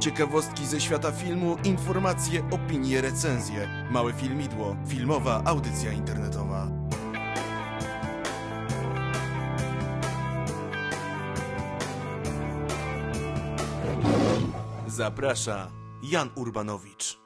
Ciekawostki ze świata filmu, informacje, opinie, recenzje. Małe filmidło, filmowa audycja internetowa. Zaprasza Jan Urbanowicz.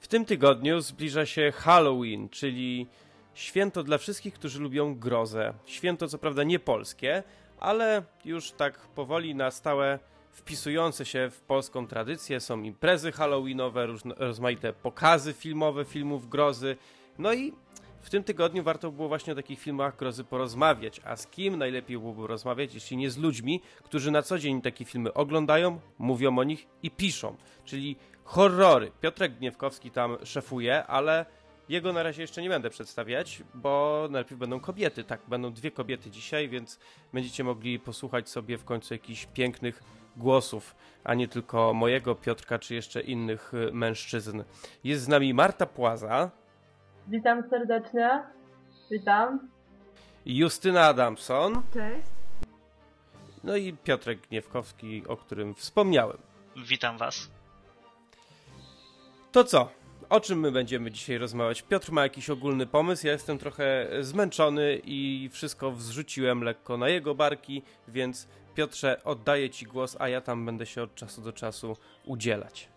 W tym tygodniu zbliża się Halloween, czyli święto dla wszystkich, którzy lubią grozę. Święto co prawda nie polskie, ale już tak powoli na stałe wpisujące się w polską tradycję. Są imprezy halloweenowe, różne, rozmaite pokazy filmowe filmów grozy. No i w tym tygodniu warto było właśnie o takich filmach grozy porozmawiać. A z kim najlepiej byłoby rozmawiać, jeśli nie z ludźmi, którzy na co dzień takie filmy oglądają, mówią o nich i piszą. Czyli horrory. Piotrek Gniewkowski tam szefuje, ale jego na razie jeszcze nie będę przedstawiać, bo najpierw będą kobiety. Tak, będą dwie kobiety dzisiaj, więc będziecie mogli posłuchać sobie w końcu jakichś pięknych głosów, a nie tylko mojego Piotrka, czy jeszcze innych y, mężczyzn. Jest z nami Marta Płaza. Witam serdecznie. Witam. Justyna Adamson. Cześć. No i Piotrek Gniewkowski, o którym wspomniałem. Witam Was. To co? O czym my będziemy dzisiaj rozmawiać? Piotr ma jakiś ogólny pomysł, ja jestem trochę zmęczony i wszystko wzrzuciłem lekko na jego barki, więc Piotrze, oddaję Ci głos, a ja tam będę się od czasu do czasu udzielać.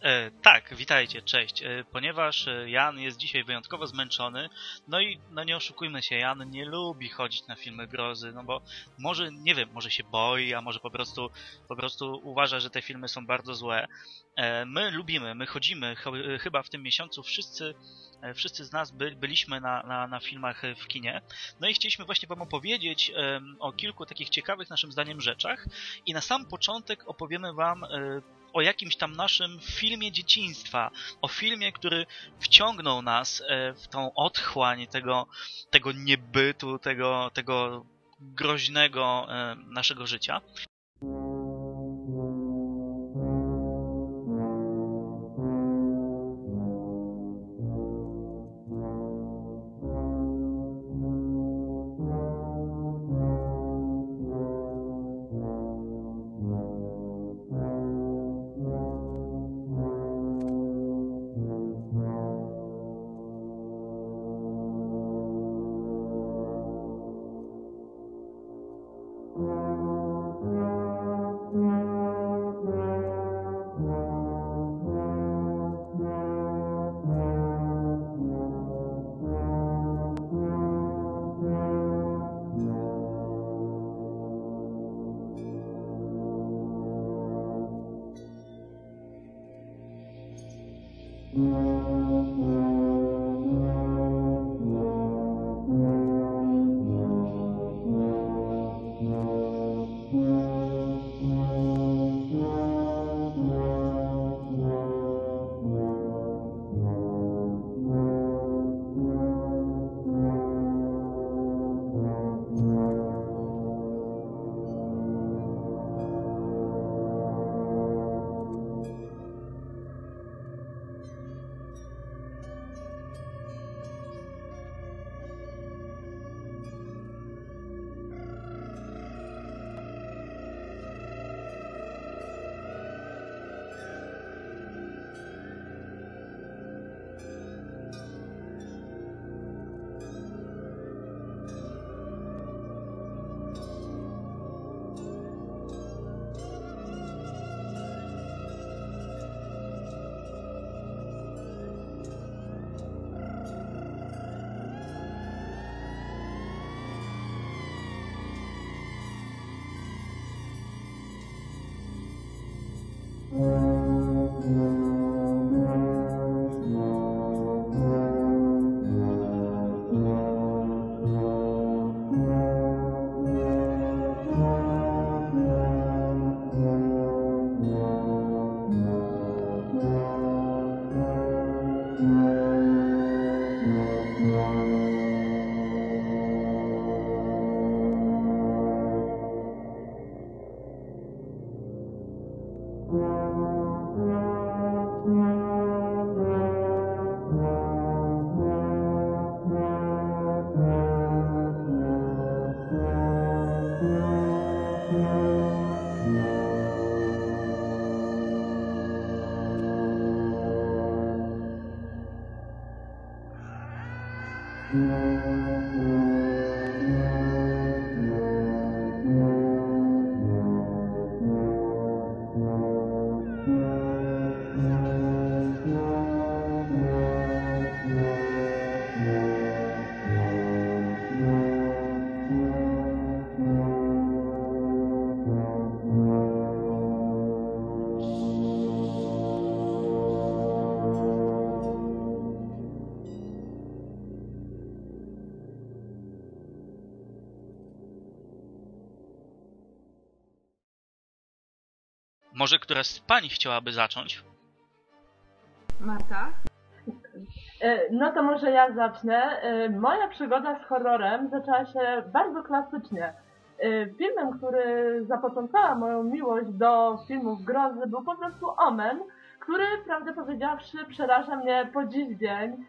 E, tak, witajcie, cześć. E, ponieważ e, Jan jest dzisiaj wyjątkowo zmęczony, no i no nie oszukujmy się, Jan nie lubi chodzić na filmy grozy, no bo może, nie wiem, może się boi, a może po prostu, po prostu uważa, że te filmy są bardzo złe. E, my lubimy, my chodzimy, ch chyba w tym miesiącu wszyscy e, wszyscy z nas by, byliśmy na, na, na filmach w kinie. No i chcieliśmy właśnie Wam opowiedzieć um, o kilku takich ciekawych naszym zdaniem rzeczach. I na sam początek opowiemy Wam e, o jakimś tam naszym filmie dzieciństwa, o filmie, który wciągnął nas e, w tą otchłań tego, tego niebytu, tego, tego groźnego e, naszego życia. Może któraś z pań chciałaby zacząć? Marta? E, no to może ja zacznę. E, moja przygoda z horrorem zaczęła się bardzo klasycznie. E, filmem, który zapoczątkowała moją miłość do filmów grozy był po prostu Omen, który prawdę powiedziawszy przeraża mnie po dziś dzień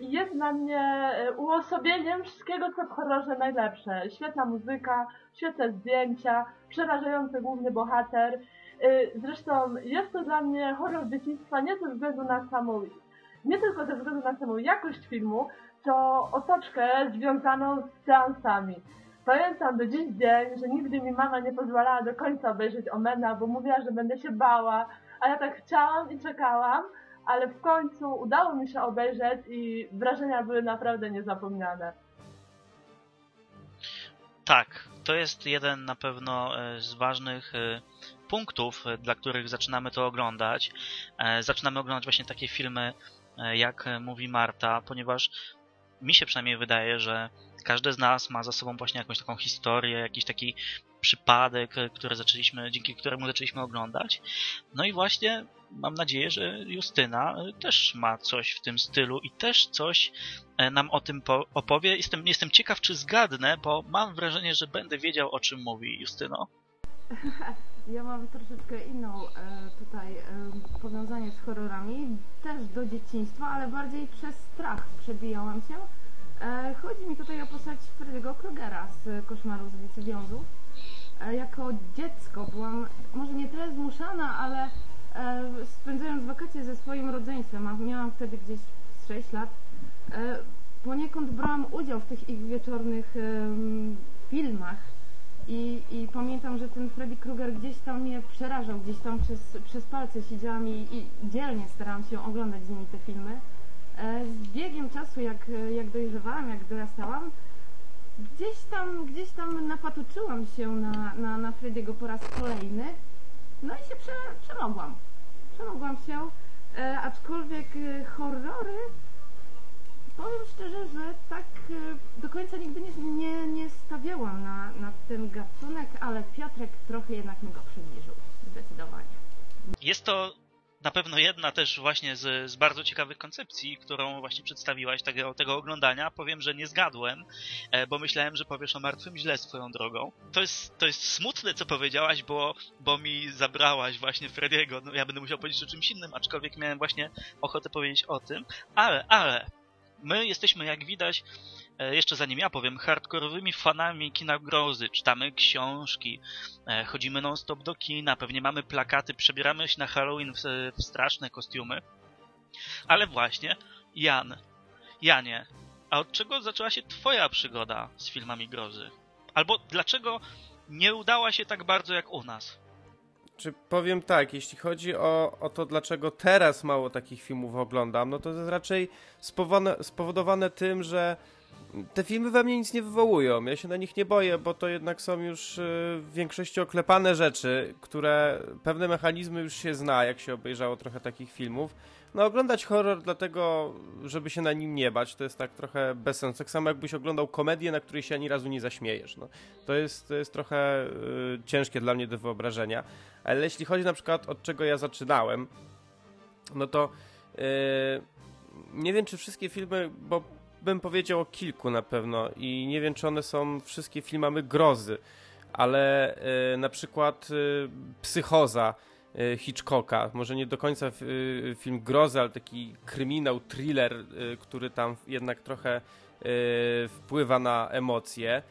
i jest dla mnie uosobieniem wszystkiego, co w horrorze najlepsze. Świetna muzyka, świetne zdjęcia, przerażający główny bohater zresztą jest to dla mnie horror dzieciństwa nie ze względu na samą, nie tylko ze względu na samą jakość filmu, co otoczkę związaną z seansami. Pamiętam do dziś dzień, że nigdy mi mama nie pozwalała do końca obejrzeć Omena, bo mówiła, że będę się bała, a ja tak chciałam i czekałam, ale w końcu udało mi się obejrzeć i wrażenia były naprawdę niezapomniane. Tak, to jest jeden na pewno e, z ważnych e, punktów, e, dla których zaczynamy to oglądać. Zaczynamy oglądać właśnie takie filmy, jak mówi Marta, ponieważ mi się przynajmniej wydaje, że każdy z nas ma za sobą właśnie jakąś taką historię, jakiś taki przypadek, e, który zaczęliśmy, dzięki któremu zaczęliśmy oglądać. No i właśnie mam nadzieję, że Justyna e, też ma coś w tym stylu i też coś e, nam o tym opowie. Jestem, jestem ciekaw, czy zgadnę, bo mam wrażenie, że będę wiedział, o czym mówi Justyno. Ja mam troszeczkę inną tutaj powiązanie z horrorami, też do dzieciństwa, ale bardziej przez strach przebijałam się. Chodzi mi tutaj o postać Freddy'ego Krugera z Koszmaru z ulicy Wiązów jako dziecko byłam może nie tyle zmuszana, ale e, spędzając wakacje ze swoim rodzeństwem, a miałam wtedy gdzieś 6 lat, e, poniekąd brałam udział w tych ich wieczornych e, filmach i, i, pamiętam, że ten Freddy Krueger gdzieś tam mnie przerażał, gdzieś tam przez, przez palce siedziałam i, i dzielnie starałam się oglądać z nimi te filmy. E, z biegiem czasu, jak, jak dojrzewałam, jak dorastałam, gdzieś tam, gdzieś tam napatoczyłam się na, na, na po raz kolejny, no i się prze, przemogłam. Przemogłam się, e, aczkolwiek e, horrory, powiem szczerze, że tak e, do końca nigdy nie, nie, nie stawiałam na, na ten gatunek, ale Piotrek trochę jednak mi go przybliżył, zdecydowanie. Jest to na pewno jedna też właśnie z, z, bardzo ciekawych koncepcji, którą właśnie przedstawiłaś tego, tego oglądania. Powiem, że nie zgadłem, e, bo myślałem, że powiesz o martwym źle swoją drogą. To jest, to jest smutne, co powiedziałaś, bo, bo mi zabrałaś właśnie Frediego. No, ja będę musiał powiedzieć o czymś innym, aczkolwiek miałem właśnie ochotę powiedzieć o tym. Ale, ale, my jesteśmy, jak widać, E, jeszcze zanim ja powiem, hardkorowymi fanami kina grozy. Czytamy książki, e, chodzimy non-stop do kina, pewnie mamy plakaty, przebieramy się na Halloween w, w straszne kostiumy. Ale właśnie, Jan, Janie, a od czego zaczęła się twoja przygoda z filmami grozy? Albo dlaczego nie udała się tak bardzo jak u nas? Czy powiem tak, jeśli chodzi o, o to, dlaczego teraz mało takich filmów oglądam, no to jest raczej spowodowane, spowodowane tym, że te filmy we mnie nic nie wywołują. Ja się na nich nie boję, bo to jednak są już y, w większości oklepane rzeczy, które pewne mechanizmy już się zna, jak się obejrzało trochę takich filmów. No oglądać horror dlatego, żeby się na nim nie bać, to jest tak trochę bez sensu. Tak samo jakbyś oglądał komedię, na której się ani razu nie zaśmiejesz. No, to, jest, to jest trochę y, ciężkie dla mnie do wyobrażenia. Ale jeśli chodzi na przykład od czego ja zaczynałem, no to y, nie wiem, czy wszystkie filmy, bo bym powiedział o kilku na pewno i nie wiem, czy one są wszystkie filmami grozy, ale y, na przykład y, Psychoza Hitchcocka, może nie do końca film grozy, ale taki kryminał, thriller, który tam jednak trochę wpływa na emocje,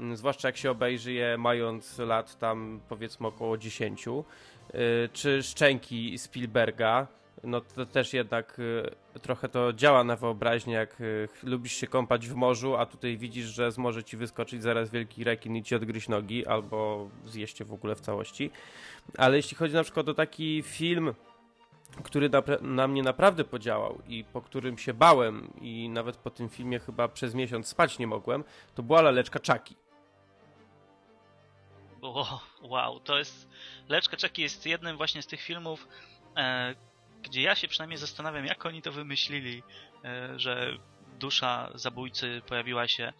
mm, zwłaszcza jak się obejrzy je mając lat tam powiedzmy około 10, czy Szczęki Spielberga, no to też jednak y, trochę to działa na wyobraźnię, jak y, lubisz się kąpać w morzu, a tutaj widzisz, że z może ci wyskoczyć zaraz wielki rekin i ci odgryźć nogi, albo zjeść w ogóle w całości. Ale jeśli chodzi na przykład o taki film, który na, na, mnie naprawdę podziałał i po którym się bałem i nawet po tym filmie chyba przez miesiąc spać nie mogłem, to była laleczka Czaki. Wow, to jest... Leczka Czaki jest jednym właśnie z tych filmów, e, gdzie ja się przynajmniej zastanawiam, jak oni to wymyślili, e, że dusza zabójcy pojawiła się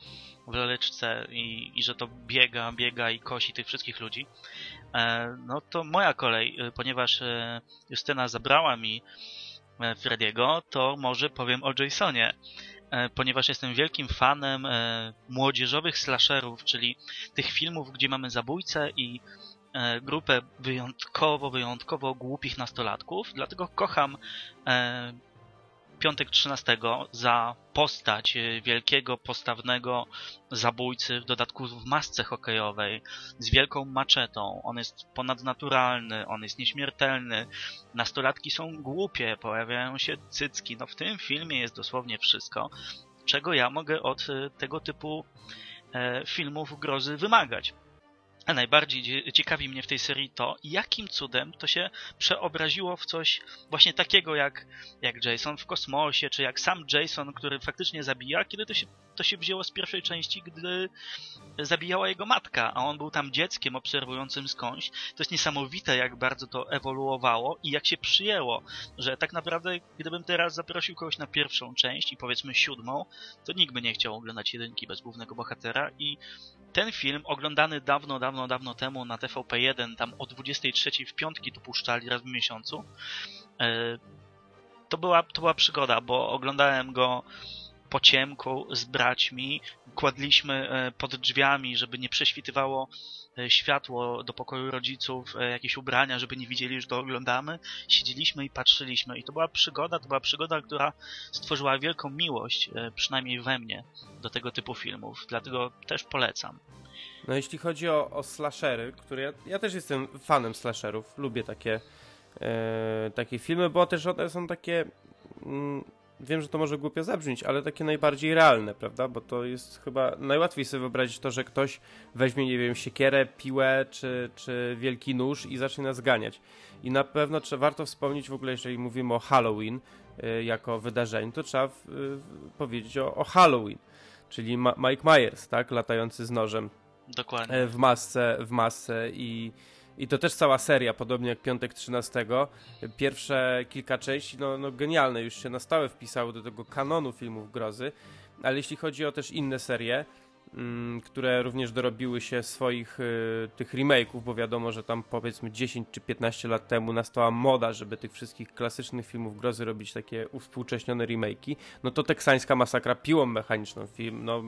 w laleczce i, i że to biega, biega i kosi tych wszystkich ludzi. E, no to moja kolej, e, ponieważ Justyna zabrała mi Frediego, to może powiem o Jasonie ponieważ jestem wielkim fanem młodzieżowych slasherów, czyli tych filmów, gdzie mamy zabójcę i grupę wyjątkowo, wyjątkowo głupich nastolatków, dlatego kocham e, Piątek 13 za postać e, wielkiego, postawnego zabójcy, w dodatku w masce hokejowej, z wielką maczetą. On jest ponadnaturalny, on jest nieśmiertelny. Nastolatki są głupie, pojawiają się cycki. No w tym filmie jest dosłownie wszystko, czego ja mogę od tego typu filmów grozy wymagać. A najbardziej ciekawi mnie w tej serii to, jakim cudem to się przeobraziło w coś właśnie takiego jak, jak Jason w kosmosie, czy jak sam Jason, który faktycznie zabija, kiedy to się, to się wzięło z pierwszej części, gdy zabijała jego matka, a on był tam dzieckiem obserwującym skądś. To jest niesamowite, jak bardzo to ewoluowało i jak się przyjęło, że tak naprawdę gdybym teraz zaprosił kogoś na pierwszą część i powiedzmy siódmą, to nikt by nie chciał oglądać jedynki bez głównego bohatera i ten film, oglądany dawno, dawno, dawno temu na TVP1, tam o 23 w piątki to puszczali raz w miesiącu, e, to była, to była przygoda, bo oglądałem go po ciemku z braćmi, kładliśmy e, pod drzwiami, żeby nie prześwitywało e, światło do pokoju rodziców, jakieś ubrania, żeby nie widzieli, że to oglądamy. Siedzieliśmy i patrzyliśmy i to była przygoda, to była przygoda, która stworzyła wielką miłość, przynajmniej we mnie, do tego typu filmów, dlatego też polecam. No jeśli chodzi o, o slashery, które ja, ja też jestem fanem slasherów, lubię takie, e, takie filmy, bo też one są takie, mm, wiem, że to może głupio zabrzmieć, ale takie najbardziej realne, prawda, bo to jest chyba najłatwiej sobie wyobrazić to, że ktoś weźmie, nie wiem, siekierę, piłę czy, czy wielki nóż i zacznie nas ganiać. I na pewno trzeba, warto wspomnieć w ogóle, jeżeli mówimy o Halloween y, jako wydarzeniu, to trzeba w, y, powiedzieć o, o Halloween czyli Ma Mike Myers, tak, latający z nożem. Dokładnie. E, w masce, w masce i, i to też cała seria, podobnie jak Piątek 13. Pierwsze kilka części, no, no genialne, już się na stałe wpisały do tego kanonu filmów grozy, ale jeśli chodzi o też inne serie, które również dorobiły się swoich y, tych remake'ów, bo wiadomo, że tam powiedzmy 10 czy 15 lat temu nastała moda, żeby tych wszystkich klasycznych filmów grozy robić takie uwspółcześnione remake'i, no to teksańska masakra piłą mechaniczną, film no,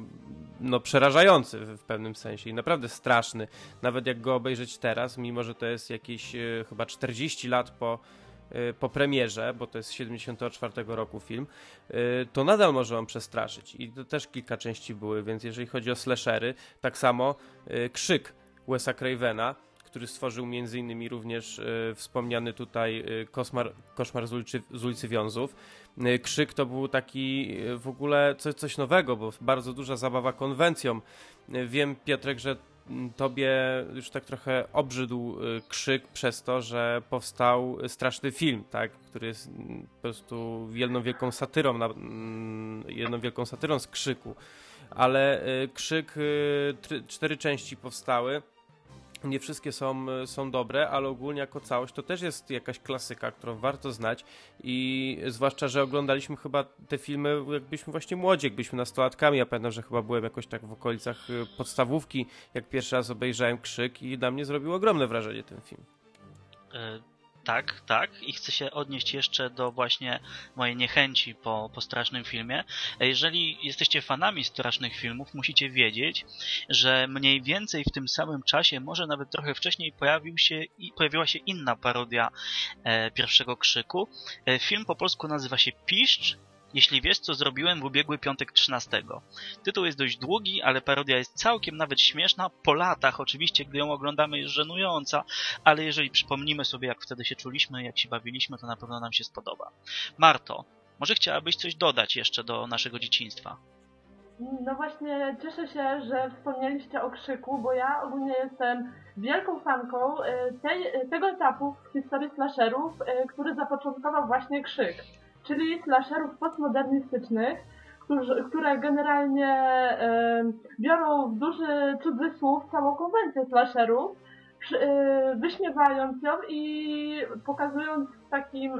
no przerażający w, pewnym sensie i naprawdę straszny, nawet jak go obejrzeć teraz, mimo że to jest jakieś y, chyba 40 lat po po premierze, bo to jest 74 roku film, y, to nadal może on przestraszyć. I to też kilka części były, więc jeżeli chodzi o slashery, tak samo y, Krzyk Wesa Cravena, który stworzył m.in. również wspomniany tutaj Koszmar, Koszmar z, ulicy, z ulicy Wiązów. Krzyk to był taki w ogóle coś, coś nowego, bo bardzo duża zabawa konwencją. Wiem, Piotrek, że tobie już tak trochę obrzydł y, krzyk przez to, że powstał straszny film, tak, który jest mm, po prostu jedną wielką satyrą, na, mm, jedną wielką satyrą z krzyku. Ale y, krzyk, y, cztery części powstały nie wszystkie są, są dobre, ale ogólnie jako całość to też jest jakaś klasyka, którą warto znać i zwłaszcza, że oglądaliśmy chyba te filmy jak byliśmy właśnie młodzi, jak byliśmy nastolatkami. Ja pamiętam, że chyba byłem jakoś tak w okolicach y, podstawówki, jak pierwszy raz obejrzałem Krzyk i na mnie zrobił ogromne wrażenie ten film. Tak, tak. I chcę się odnieść jeszcze do właśnie mojej niechęci po, po strasznym filmie. Jeżeli jesteście fanami strasznych filmów, musicie wiedzieć, że mniej więcej w tym samym czasie, może nawet trochę wcześniej, pojawił się, pojawiła się inna parodia e, pierwszego krzyku. E, film po polsku nazywa się Piszcz Jeśli wiesz, co zrobiłem w ubiegły piątek 13. Tytuł jest dość długi, ale parodia jest całkiem nawet śmieszna. Po latach, oczywiście, gdy ją oglądamy, jest żenująca, ale jeżeli przypomnimy sobie, jak wtedy się czuliśmy, jak się bawiliśmy, to na pewno nam się spodoba. Marto, może chciałabyś coś dodać jeszcze do naszego dzieciństwa? No właśnie, cieszę się, że wspomnieliście o krzyku, bo ja ogólnie jestem wielką fanką y, tej, tego etapu w historii slasherów, y, który zapoczątkował właśnie krzyk, czyli slasherów postmodernistycznych, które generalnie y, biorą w duży cudzysłów całą konwencję slasherów, wyśmiewając ją i pokazując w takim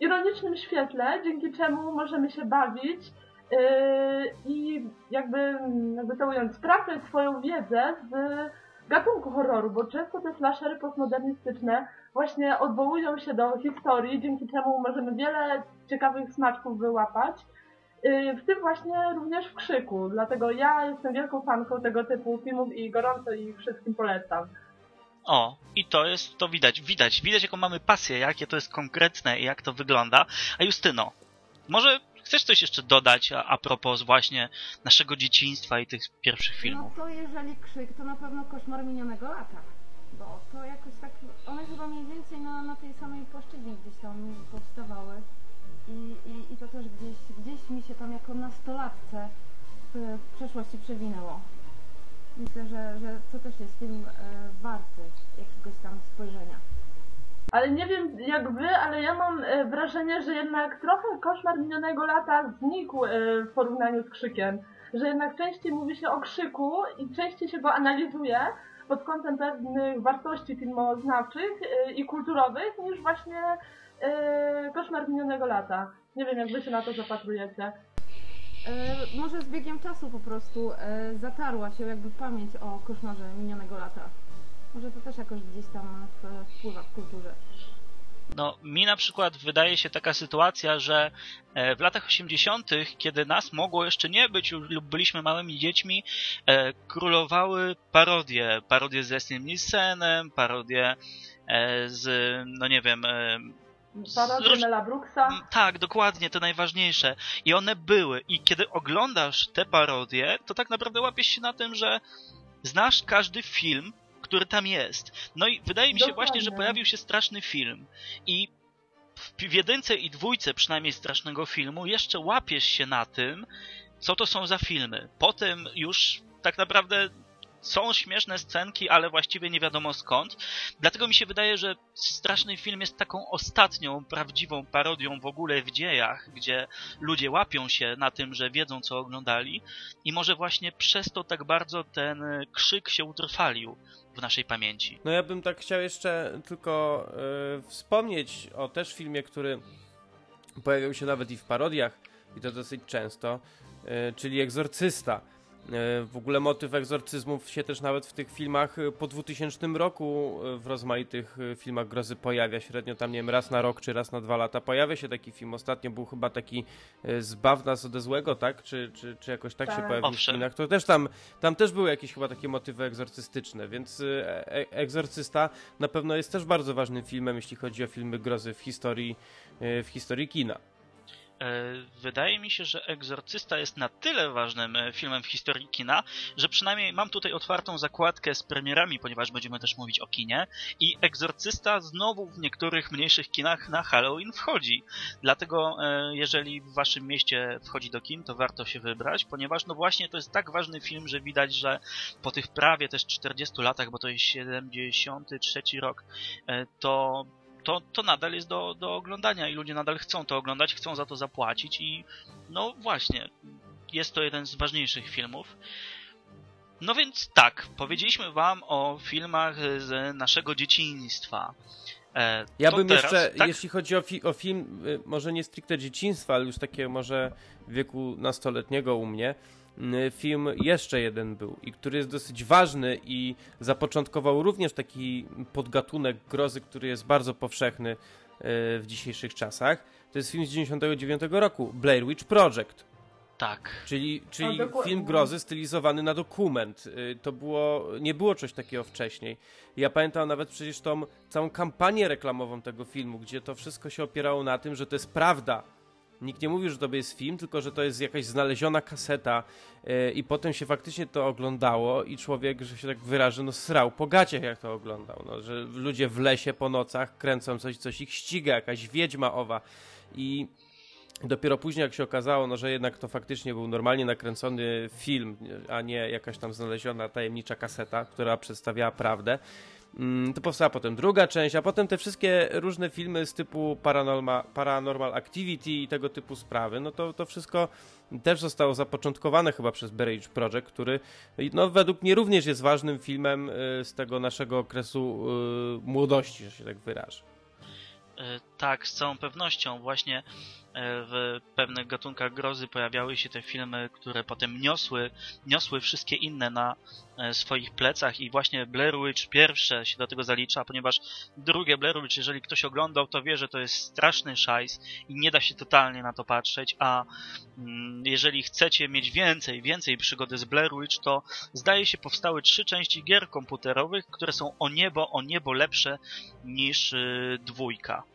ironicznym świetle, dzięki czemu możemy się bawić Yy, i jakby, jakby to mówiąc, sprawdzać swoją wiedzę z gatunku horroru, bo często te slashery postmodernistyczne właśnie odwołują się do historii, dzięki czemu możemy wiele ciekawych smaczków wyłapać. Yy, w tym właśnie również w krzyku. Dlatego ja jestem wielką fanką tego typu filmów i gorąco ich wszystkim polecam. O, i to jest, to widać, widać, widać jaką mamy pasję, jakie to jest konkretne i jak to wygląda. A Justyno, może Chcesz coś jeszcze dodać a, a propos właśnie naszego dzieciństwa i tych pierwszych filmów? No to jeżeli krzyk, to na pewno koszmar minionego lata. Bo to jakoś tak, one chyba mniej więcej na, na tej samej płaszczyźnie gdzieś tam powstawały. I, i, i to też gdzieś, gdzieś mi się tam jako nastolatce w, w przeszłości przewinęło. Myślę, że, że to też jest film e, warty jakiegoś tam spojrzenia. Ale nie wiem jak wy, ale ja mam e, wrażenie, że jednak trochę koszmar minionego lata znikł e, w porównaniu z krzykiem. Że jednak częściej mówi się o krzyku i częściej się go analizuje pod kątem pewnych wartości filmoznawczych e, i kulturowych niż właśnie koszmar minionego lata. Nie wiem jak wy się na to zapatrujecie. E, może z biegiem czasu po prostu e, zatarła się jakby pamięć o koszmarze minionego lata. Może to też jakoś gdzieś tam wpływa w kulturze. No, mi na przykład wydaje się taka sytuacja, że e, w latach 80., kiedy nas mogło jeszcze nie być lub byliśmy małymi dziećmi, e, królowały parodie. Parodie z Leslie Nielsenem, parodie e, z, no nie wiem... Parodie Mela Brooksa. Tak, dokładnie, to najważniejsze. I one były. I kiedy oglądasz te parodie, to tak naprawdę łapiesz się na tym, że znasz każdy film, który tam jest. No i wydaje mi się Dokładnie. właśnie, że pojawił się straszny film i w jedynce i dwójce przynajmniej strasznego filmu jeszcze łapiesz się na tym, co to są za filmy. Potem już tak naprawdę są śmieszne scenki, ale właściwie nie wiadomo skąd. Dlatego mi się wydaje, że straszny film jest taką ostatnią, prawdziwą parodią w ogóle w dziejach, gdzie ludzie łapią się na tym, że wiedzą, co oglądali i może właśnie przez to tak bardzo ten krzyk się utrwalił w naszej pamięci. No ja bym tak chciał jeszcze tylko yy, wspomnieć o też filmie, który pojawiał się nawet i w parodiach i to dosyć często, yy, czyli Egzorcysta. E, w ogóle motyw egzorcyzmów się też nawet w tych filmach e, po 2000 roku e, w rozmaitych filmach grozy pojawia. Średnio tam, nie wiem, raz na rok czy raz na dwa lata pojawia się taki film. Ostatnio był chyba taki Zbaw nas ode złego, tak? Czy, czy, czy jakoś tak, tak. się pojawił w filmach. To też tam, tam też były jakieś chyba takie motywy egzorcystyczne, więc e Egzorcysta na pewno jest też bardzo ważnym filmem, jeśli chodzi o filmy grozy w historii, w historii kina. E, wydaje mi się, że Egzorcysta jest na tyle ważnym e, filmem w historii kina, że przynajmniej mam tutaj otwartą zakładkę z premierami, ponieważ będziemy też mówić o kinie i Egzorcysta znowu w niektórych mniejszych kinach na Halloween wchodzi. Dlatego e, jeżeli w waszym mieście wchodzi do kin, to warto się wybrać, ponieważ no właśnie to jest tak ważny film, że widać, że po tych prawie też 40 latach, bo to jest 73 rok, to to, to nadal jest do, do oglądania i ludzie nadal chcą to oglądać, chcą za to zapłacić i no właśnie, jest to jeden z ważniejszych filmów. No więc tak, powiedzieliśmy wam o filmach z naszego dzieciństwa. E, ja bym teraz, jeszcze, tak? jeśli chodzi o, fi o, film, y, może nie stricte dzieciństwa, ale już takie może wieku nastoletniego u mnie, film jeszcze jeden był i który jest dosyć ważny i zapoczątkował również taki podgatunek grozy, który jest bardzo powszechny e, w dzisiejszych czasach. To jest film z 99 roku, Blair Witch Project. Tak. Czyli, czyli film grozy stylizowany na dokument. E, to było, nie było coś takiego wcześniej. Ja pamiętam nawet przecież tą całą kampanię reklamową tego filmu, gdzie to wszystko się opierało na tym, że to jest prawda Nikt nie mówił, że to jest film, tylko że to jest jakaś znaleziona kaseta yy, i potem się faktycznie to oglądało i człowiek, że się tak wyrażę, no srał po gaciach jak to oglądał, no, że ludzie w lesie po nocach kręcą coś, coś ich ściga, jakaś wiedźma owa. I Dopiero później, jak się okazało, no, że jednak to faktycznie był normalnie nakręcony film, a nie jakaś tam znaleziona tajemnicza kaseta, która przedstawiała prawdę, to powstała potem druga część, a potem te wszystkie różne filmy z typu Paranormal, Paranormal Activity i tego typu sprawy, no to, to wszystko też zostało zapoczątkowane chyba przez Berage Project, który no, według mnie również jest ważnym filmem y, z tego naszego okresu y, młodości, że się tak wyrażę. E, tak, z całą pewnością. Właśnie w pewnych gatunkach grozy pojawiały się te filmy, które potem niosły, niosły wszystkie inne na e, swoich plecach i właśnie Blair Witch pierwsze się do tego zalicza, ponieważ drugie Blair Witch, jeżeli ktoś oglądał, to wie, że to jest straszny szajs i nie da się totalnie na to patrzeć, a mm, jeżeli chcecie mieć więcej, więcej przygody z Blair Witch, to zdaje się powstały trzy części gier komputerowych, które są o niebo, o niebo lepsze niż y, dwójka.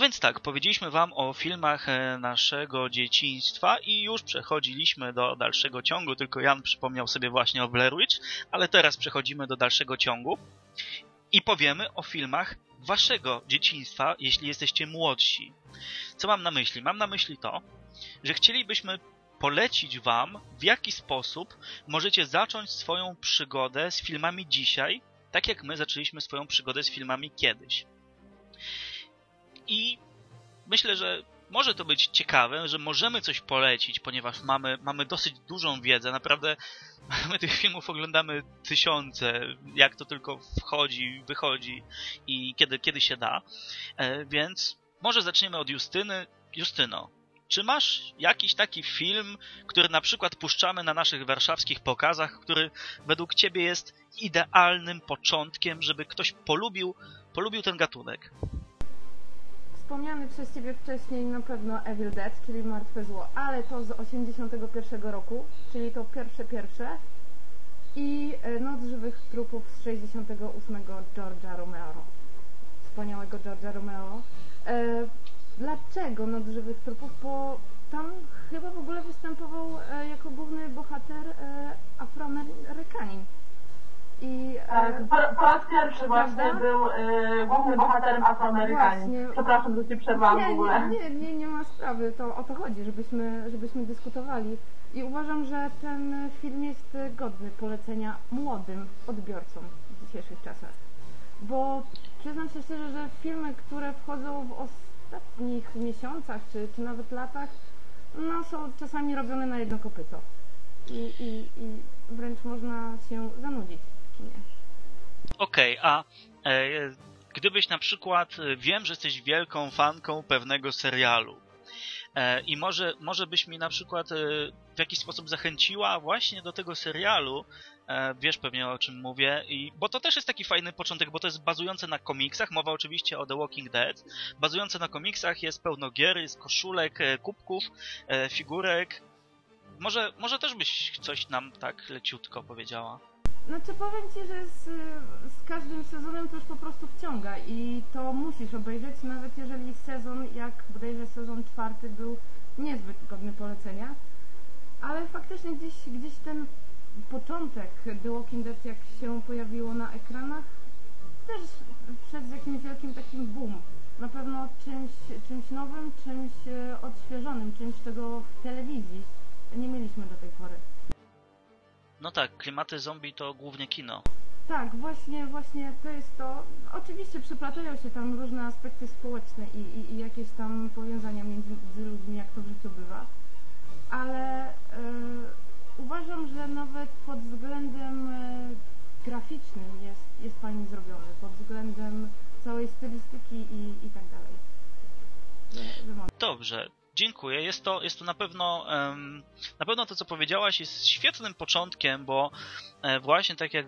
No więc tak, powiedzieliśmy wam o filmach e, naszego dzieciństwa i już przechodziliśmy do dalszego ciągu, tylko Jan przypomniał sobie właśnie o Blair Witch, ale teraz przechodzimy do dalszego ciągu i powiemy o filmach waszego dzieciństwa, jeśli jesteście młodsi. Co mam na myśli? Mam na myśli to, że chcielibyśmy polecić wam, w jaki sposób możecie zacząć swoją przygodę z filmami dzisiaj, tak jak my zaczęliśmy swoją przygodę z filmami kiedyś. I myślę, że może to być ciekawe, że możemy coś polecić, ponieważ mamy, mamy dosyć dużą wiedzę. Naprawdę my tych filmów oglądamy tysiące, jak to tylko wchodzi, wychodzi i kiedy, kiedy się da. E, więc może zaczniemy od Justyny. Justyno, czy masz jakiś taki film, który na przykład puszczamy na naszych warszawskich pokazach, który według ciebie jest idealnym początkiem, żeby ktoś polubił, polubił ten gatunek? Wspomniany przez Ciebie wcześniej na pewno Evil Dead, czyli Martwe Zło, ale to z 81 roku, czyli to pierwsze pierwsze i e, Noc Żywych Trupów z 68 George'a Romero. Wspaniałego George'a Romero. E, dlaczego Noc Żywych Trupów? Bo tam chyba w ogóle występował e, jako główny bohater e, Afroamerykanin. I e, Tak, po, po raz pierwszy właśnie Prawda? był y, głównym bohaterem Afroamerykanin. Właśnie. Przepraszam, że ci przerwałam w nie, ogóle. nie, nie, nie, nie ma sprawy, to o to chodzi, żebyśmy, żebyśmy dyskutowali. I uważam, że ten film jest godny polecenia młodym odbiorcom w dzisiejszych czasach. Bo przyznam się szczerze, że filmy, które wchodzą w ostatnich miesiącach czy, czy nawet latach, no są czasami robione na jedno kopyto. I, i, i wręcz można się zanudzić w kinie. Okej, a e, gdybyś na przykład, e, wiem, że jesteś wielką fanką pewnego serialu e, i może, może byś mi na przykład e, w jakiś sposób zachęciła właśnie do tego serialu, wiesz pewnie o czym mówię, i, bo to też jest taki fajny początek, bo to jest bazujące na komiksach, mowa oczywiście o The Walking Dead, bazujące na komiksach jest pełno gier, jest koszulek, kubków, figurek, może, może też byś coś nam tak leciutko powiedziała. Znaczy powiem Ci, że z, z każdym sezonem to już po prostu wciąga i to musisz obejrzeć, nawet jeżeli sezon, jak bodajże sezon czwarty był niezbyt godny polecenia, ale faktycznie gdzieś, gdzieś ten początek The Walking Dead jak się pojawiło na ekranach też przed jakimś wielkim takim boom. Na pewno czymś, czymś nowym, czymś e, odświeżonym, czymś czego w telewizji nie mieliśmy do tej pory. No tak, klimaty zombie to głównie kino. Tak, właśnie, właśnie to jest to. Oczywiście przyplatają się tam różne aspekty społeczne i, i, i jakieś tam powiązania między ludźmi, jak to w życiu bywa, ale e, uważam, że nawet pod względem e, graficznym jest, jest fajnie zrobiony, pod względem całej stylistyki i, i tak dalej. Dobrze, dziękuję. Jest to, jest to na pewno na pewno to, co powiedziałaś, jest świetnym początkiem, bo e, właśnie tak jak,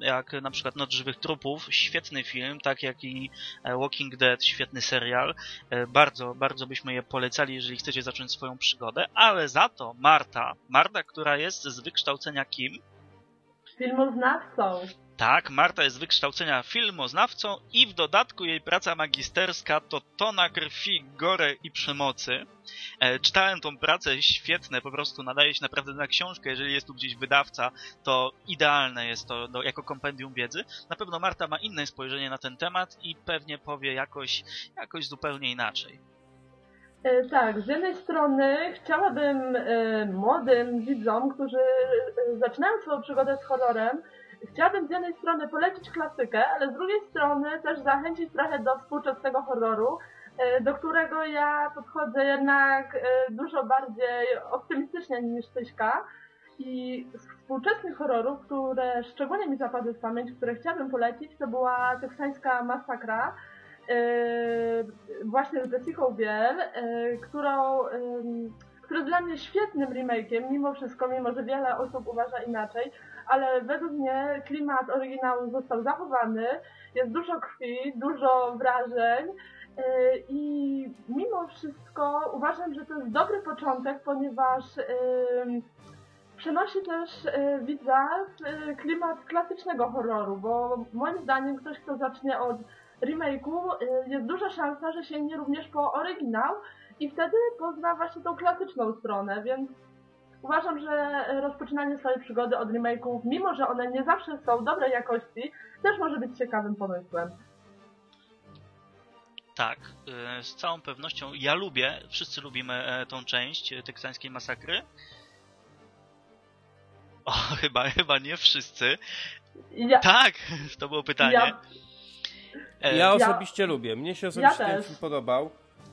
jak na przykład Noc Żywych Trupów, świetny film, tak jak i e, Walking Dead, świetny serial. E, bardzo, bardzo byśmy je polecali, jeżeli chcecie zacząć swoją przygodę, ale za to Marta, Marta, która jest z wykształcenia kim? Filmoznawcą. Tak, Marta jest wykształcenia filmoznawcą i w dodatku jej praca magisterska to tona krwi, gore i przemocy. E, czytałem tą pracę, świetne, po prostu nadaje się naprawdę na książkę, jeżeli jest tu gdzieś wydawca, to idealne jest to do, jako kompendium wiedzy. Na pewno Marta ma inne spojrzenie na ten temat i pewnie powie jakoś, jakoś zupełnie inaczej. E, Tak, z jednej strony chciałabym e, młodym widzom, którzy e, zaczynają swoją przygodę z horrorem, chciałabym z jednej strony polecić klasykę, ale z drugiej strony też zachęcić trochę do współczesnego horroru, e, do którego ja podchodzę jednak e, dużo bardziej optymistycznie niż Tyśka. I z współczesnych horrorów, które szczególnie mi zapadły w pamięć, które chciałabym polecić, to była teksańska masakra, Yy, właśnie z Jessica Biel, yy, którą, yy, jest dla mnie świetnym remake'iem, mimo wszystko, mimo że wiele osób uważa inaczej, ale według mnie klimat oryginału został zachowany, jest dużo krwi, dużo wrażeń yy, i mimo wszystko uważam, że to jest dobry początek, ponieważ przenosi też yy, widza w yy, klimat klasycznego horroru, bo moim zdaniem ktoś, kto zacznie od remake'u y, jest duża szansa, że sięgnie również po oryginał i wtedy pozna właśnie tą klasyczną stronę, więc uważam, że rozpoczynanie swojej przygody od remake'ów, mimo że one nie zawsze są dobrej jakości, też może być ciekawym pomysłem. Tak, y, z całą pewnością. Ja lubię, wszyscy lubimy e, tą część e, teksańskiej masakry. O, chyba, chyba nie wszyscy. Ja, Tak, to było pytanie. ja, E, Ja osobiście lubię. Mnie się osobiście ten też. film podobał.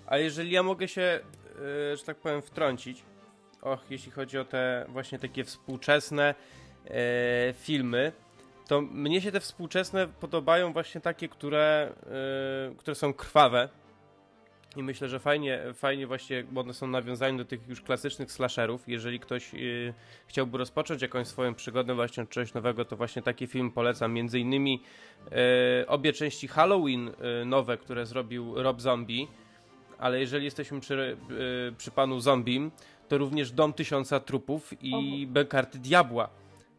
A jeżeli ja mogę się, że tak powiem, wtrącić, och, jeśli chodzi o te właśnie takie współczesne e, filmy, to mnie się te współczesne podobają właśnie takie, które, e, które są krwawe. I myślę, że fajnie, fajnie właśnie, bo one są nawiązaniem do tych już klasycznych slasherów. Jeżeli ktoś y, chciałby rozpocząć jakąś swoją przygodę właśnie od czegoś nowego, to właśnie taki film polecam. Między innymi y, obie części Halloween y, nowe, które zrobił Rob Zombie. Ale jeżeli jesteśmy przy, przy panu Zombim, to również Dom Tysiąca Trupów i Karty Diabła.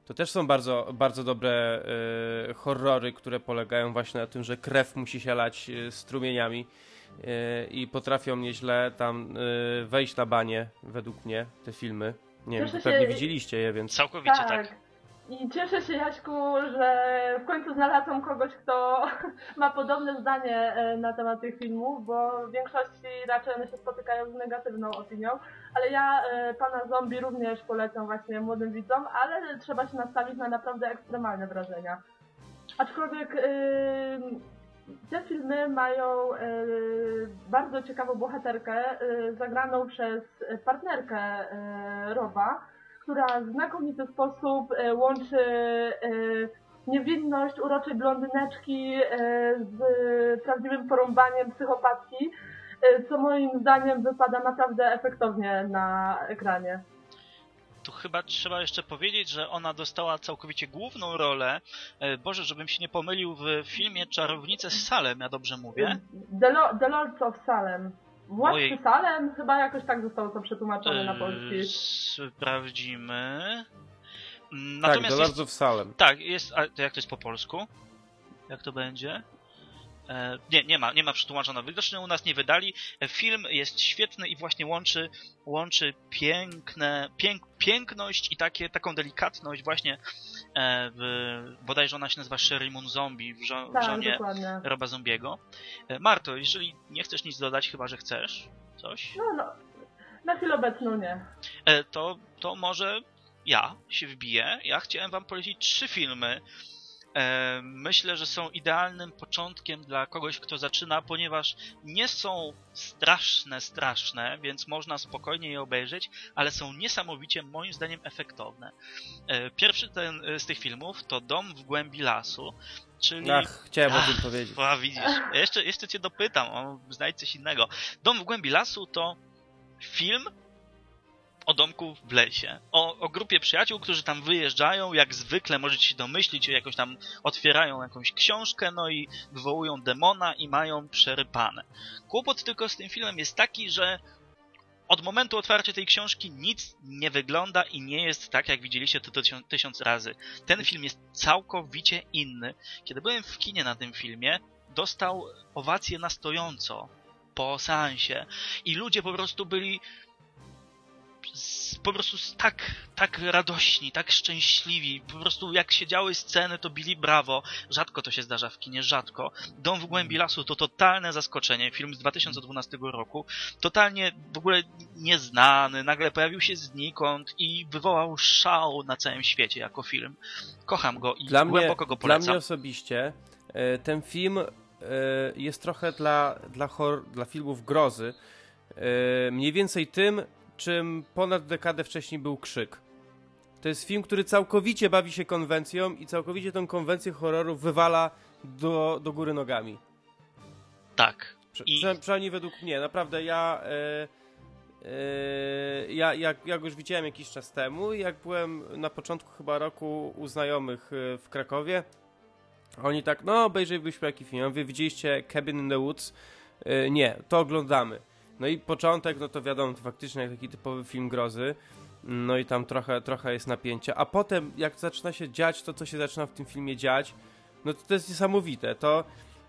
To też są bardzo, bardzo dobre y, horrory, które polegają właśnie na tym, że krew musi się lać y, strumieniami y, i potrafią nieźle tam y, wejść na banie, według mnie, te filmy. Nie wiem, Cieszę wy pewnie się- widzieliście je, więc... Całkowicie tak. tak. I cieszę się, Jaśku, że w końcu znalazłam kogoś, kto ma podobne zdanie e, na temat tych filmów, bo w większości raczej one się spotykają z negatywną opinią, ale ja e, Pana Zombie również polecam właśnie młodym widzom, ale trzeba się nastawić na naprawdę ekstremalne wrażenia. Aczkolwiek e, te filmy mają bardzo ciekawą bohaterkę, zagraną przez partnerkę Roba, która w znakomity sposób e, łączy e, niewinność uroczej blondyneczki e, z prawdziwym porąbaniem psychopatki, co moim zdaniem wypada naprawdę efektownie na ekranie. Tu chyba trzeba jeszcze powiedzieć, że ona dostała całkowicie główną rolę. Boże, żebym się nie pomylił w filmie Czarownice z Salem, ja dobrze mówię? The, Lo The Lords of Salem. Władcy Salem? Chyba jakoś tak zostało to przetłumaczone na polski. Sprawdzimy. Mm, natomiast tak, do of Salem. Tak, jest. A jak to jest po polsku? Jak to będzie? E, nie, nie ma, nie ma przetłumaczone. Widocznie u nas nie wydali. E, film jest świetny i właśnie łączy, łączy piękne, pięk, piękność i takie, taką delikatność właśnie w, bodajże ona się nazywa Sherry Moon Zombie w, żo tak, żonie dokładnie. Roba Zombiego. E, Marto, jeżeli nie chcesz nic dodać, chyba że chcesz coś? No, no. Na chwilę obecną nie. E, to, to może ja się wbiję. Ja chciałem wam polecić trzy filmy, E, myślę, że są idealnym początkiem dla kogoś, kto zaczyna, ponieważ nie są straszne, straszne, więc można spokojnie je obejrzeć, ale są niesamowicie, moim zdaniem, efektowne. E, pierwszy ten, e, z tych filmów to Dom w głębi lasu, czyli... Ach, chciałem Ach, o tym powiedzieć. A, widzisz, jeszcze, jeszcze cię dopytam, o, znajdź coś innego. Dom w głębi lasu to film, o domku w lesie. O, o grupie przyjaciół, którzy tam wyjeżdżają, jak zwykle możecie się domyślić, jakoś tam otwierają jakąś książkę, no i wywołują demona i mają przerypane. Kłopot tylko z tym filmem jest taki, że od momentu otwarcia tej książki nic nie wygląda i nie jest tak, jak widzieliście to tysiąc razy. Ten film jest całkowicie inny. Kiedy byłem w kinie na tym filmie, dostał owację na stojąco po seansie i ludzie po prostu byli po prostu tak, tak radośni, tak szczęśliwi. Po prostu jak się działy sceny, to bili brawo. Rzadko to się zdarza w kinie, rzadko. Dom w głębi lasu to totalne zaskoczenie. Film z 2012 roku. Totalnie w ogóle nieznany. Nagle pojawił się znikąd i wywołał szał na całym świecie jako film. Kocham go i dla głęboko mnie, go polecam. Dla mnie osobiście e, ten film e, jest trochę dla, dla, hor, dla filmów grozy. E, mniej więcej tym, czym ponad dekadę wcześniej był Krzyk. To jest film, który całkowicie bawi się konwencją i całkowicie tą konwencję horroru wywala do, do góry nogami. Tak. I... Prze, przynajmniej według mnie. Naprawdę ja... E, ja, jak, jak już widziałem jakiś czas temu, jak byłem na początku chyba roku u znajomych e, w Krakowie, oni tak, no obejrzyjbyśmy jaki film. Wy widzieliście Cabin in the Woods? Nie, to oglądamy. No i początek, no to wiadomo, to faktycznie jak taki typowy film grozy. No i tam trochę, trochę jest napięcia. A potem, jak zaczyna się dziać to, co się zaczyna w tym filmie dziać, no to to jest niesamowite. To,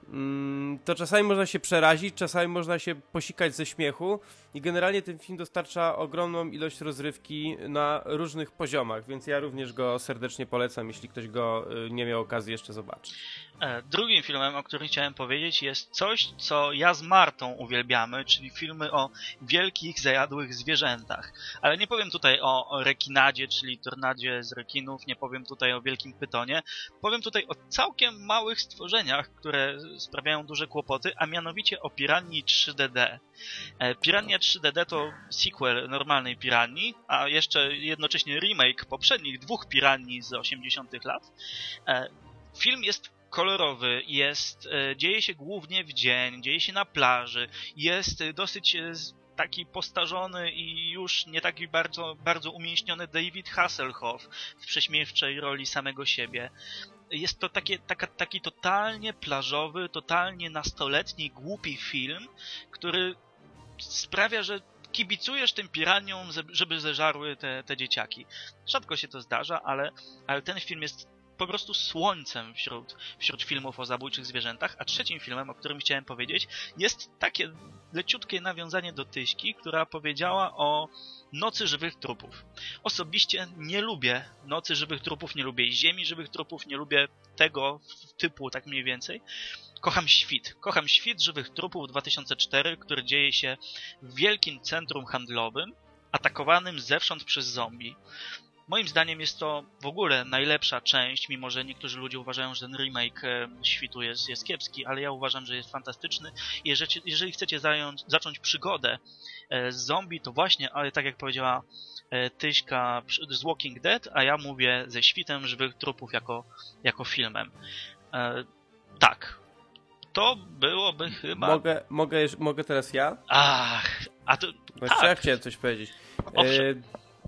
mm, to czasami można się przerazić, czasami można się posikać ze śmiechu i generalnie ten film dostarcza ogromną ilość rozrywki na różnych poziomach, więc ja również go serdecznie polecam, jeśli ktoś go y, nie miał okazji jeszcze zobaczyć. E, drugim filmem, o którym chciałem powiedzieć, jest coś, co ja z Martą uwielbiamy, czyli filmy o wielkich, zajadłych zwierzętach. Ale nie powiem tutaj o rekinadzie, czyli tornadzie z rekinów, nie powiem tutaj o wielkim pytonie. Powiem tutaj o całkiem małych stworzeniach, które sprawiają duże kłopoty, a mianowicie o piranii 3DD. E, Pirania 3DD to sequel normalnej Piranii, a jeszcze jednocześnie remake poprzednich dwóch Piranii z 80 lat. E, film jest kolorowy, jest, e, dzieje się głównie w dzień, dzieje się na plaży, jest dosyć taki postarzony i już nie taki bardzo, bardzo umięśniony David Hasselhoff w prześmiewczej roli samego siebie. Jest to takie, taka, taki totalnie plażowy, totalnie nastoletni, głupi film, który sprawia, że kibicujesz tym piraniom, żeby zeżarły te, te dzieciaki. Rzadko się to zdarza, ale, ale ten film jest po prostu słońcem wśród, wśród filmów o zabójczych zwierzętach, a trzecim filmem, o którym chciałem powiedzieć, jest takie leciutkie nawiązanie do Tyśki, która powiedziała o Nocy Żywych Trupów. Osobiście nie lubię Nocy Żywych Trupów, nie lubię Ziemi Żywych Trupów, nie lubię tego typu tak mniej więcej. Kocham Świt. Kocham Świt Żywych Trupów 2004, który dzieje się w wielkim centrum handlowym, atakowanym zewsząd przez zombie. Moim zdaniem jest to w ogóle najlepsza część, mimo że niektórzy ludzie uważają, że ten remake e, świtu jest, jest kiepski, ale ja uważam, że jest fantastyczny. Jeżeli, jeżeli chcecie zająć, zacząć przygodę e, z zombie, to właśnie, ale tak jak powiedziała e, Tyśka z Walking Dead, a ja mówię ze świtem żywych trupów jako, jako filmem. Tak. To byłoby chyba... Mogę, mogę, mogę teraz ja? Ach, a to... Tak. ja chciałem coś powiedzieć. Owszem.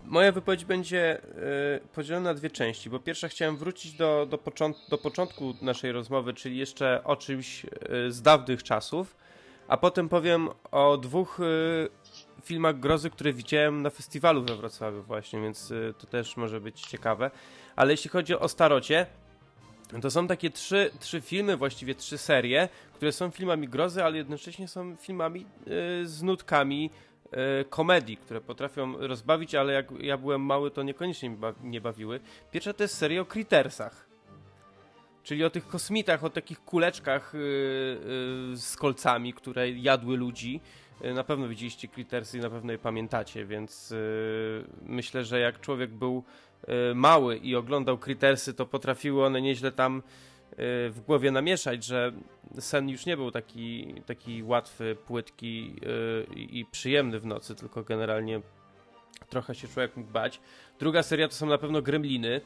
Moja wypowiedź będzie y, podzielona na dwie części, bo pierwsza chciałem wrócić do, do, począt do początku naszej rozmowy, czyli jeszcze o czymś y, z dawnych czasów, a potem powiem o dwóch filmach grozy, które widziałem na festiwalu we Wrocławiu właśnie, więc to też może być ciekawe. Ale jeśli chodzi o starocie, to są takie trzy, trzy filmy, właściwie trzy serie, które są filmami grozy, ale jednocześnie są filmami z nutkami E, komedii, które potrafią rozbawić, ale jak ja byłem mały, to niekoniecznie nie bawiły. Pierwsza to jest seria o Crittersach. Czyli o tych kosmitach, o takich kuleczkach yy, z kolcami, które jadły ludzi. Na pewno widzieliście Crittersy i na pewno je pamiętacie, więc myślę, że jak człowiek był mały i oglądał Crittersy, to potrafiły one nieźle tam Y, w głowie namieszać, że sen już nie był taki, taki łatwy, płytki y, i przyjemny w nocy, tylko generalnie trochę się człowiek mógł bać. Druga seria to są na pewno Gremliny,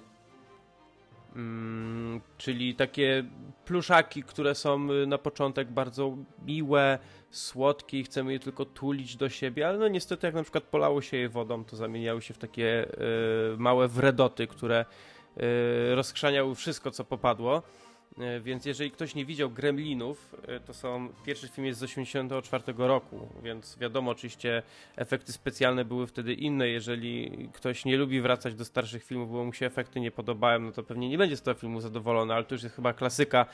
mm, czyli takie pluszaki, które są y, na początek bardzo miłe, słodkie i chcemy je tylko tulić do siebie, ale no niestety jak na przykład polało się je wodą, to zamieniały się w takie małe wredoty, które rozkrzaniały wszystko, co popadło. E, więc jeżeli ktoś nie widział Gremlinów, e, to są pierwszy film jest z 1984 roku, więc wiadomo, oczywiście efekty specjalne były wtedy inne. Jeżeli ktoś nie lubi wracać do starszych filmów, bo mu się efekty nie podobają, no to pewnie nie będzie z tego filmu zadowolony, ale to już jest chyba klasyka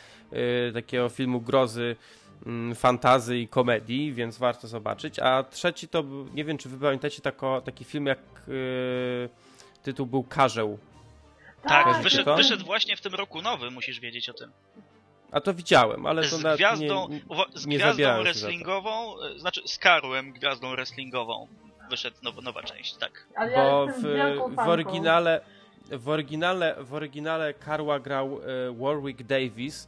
y, takiego filmu grozy, y, fantazy i komedii, więc warto zobaczyć. A trzeci to, nie wiem czy wy pamiętacie tako, taki film jak tytuł był Karzeł tak, tak wyszedł, wyszedł, właśnie w tym roku nowy, musisz wiedzieć o tym. A to widziałem, ale to z gwiazdą, nie, z nie gwiazdą wrestlingową, znaczy z Karłem gwiazdą wrestlingową wyszedł now, nowa część, tak. Ale Bo w, w oryginale w oryginale, w oryginale Karła grał e, Warwick Davis,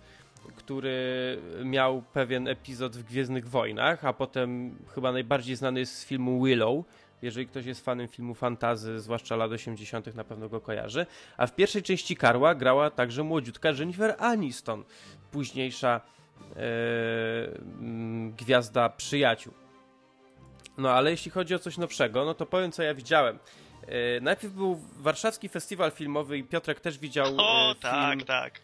który miał pewien epizod w Gwiezdnych Wojnach, a potem chyba najbardziej znany jest z filmu Willow, jeżeli ktoś jest fanem filmu fantazy, zwłaszcza lat 80., na pewno go kojarzy. A w pierwszej części Karła grała także młodziutka Jennifer Aniston, późniejsza e, mm, gwiazda przyjaciół. No ale jeśli chodzi o coś nowszego, no to powiem co ja widziałem. E, najpierw był warszawski festiwal filmowy i Piotrek też widział e, o, film tak, tak.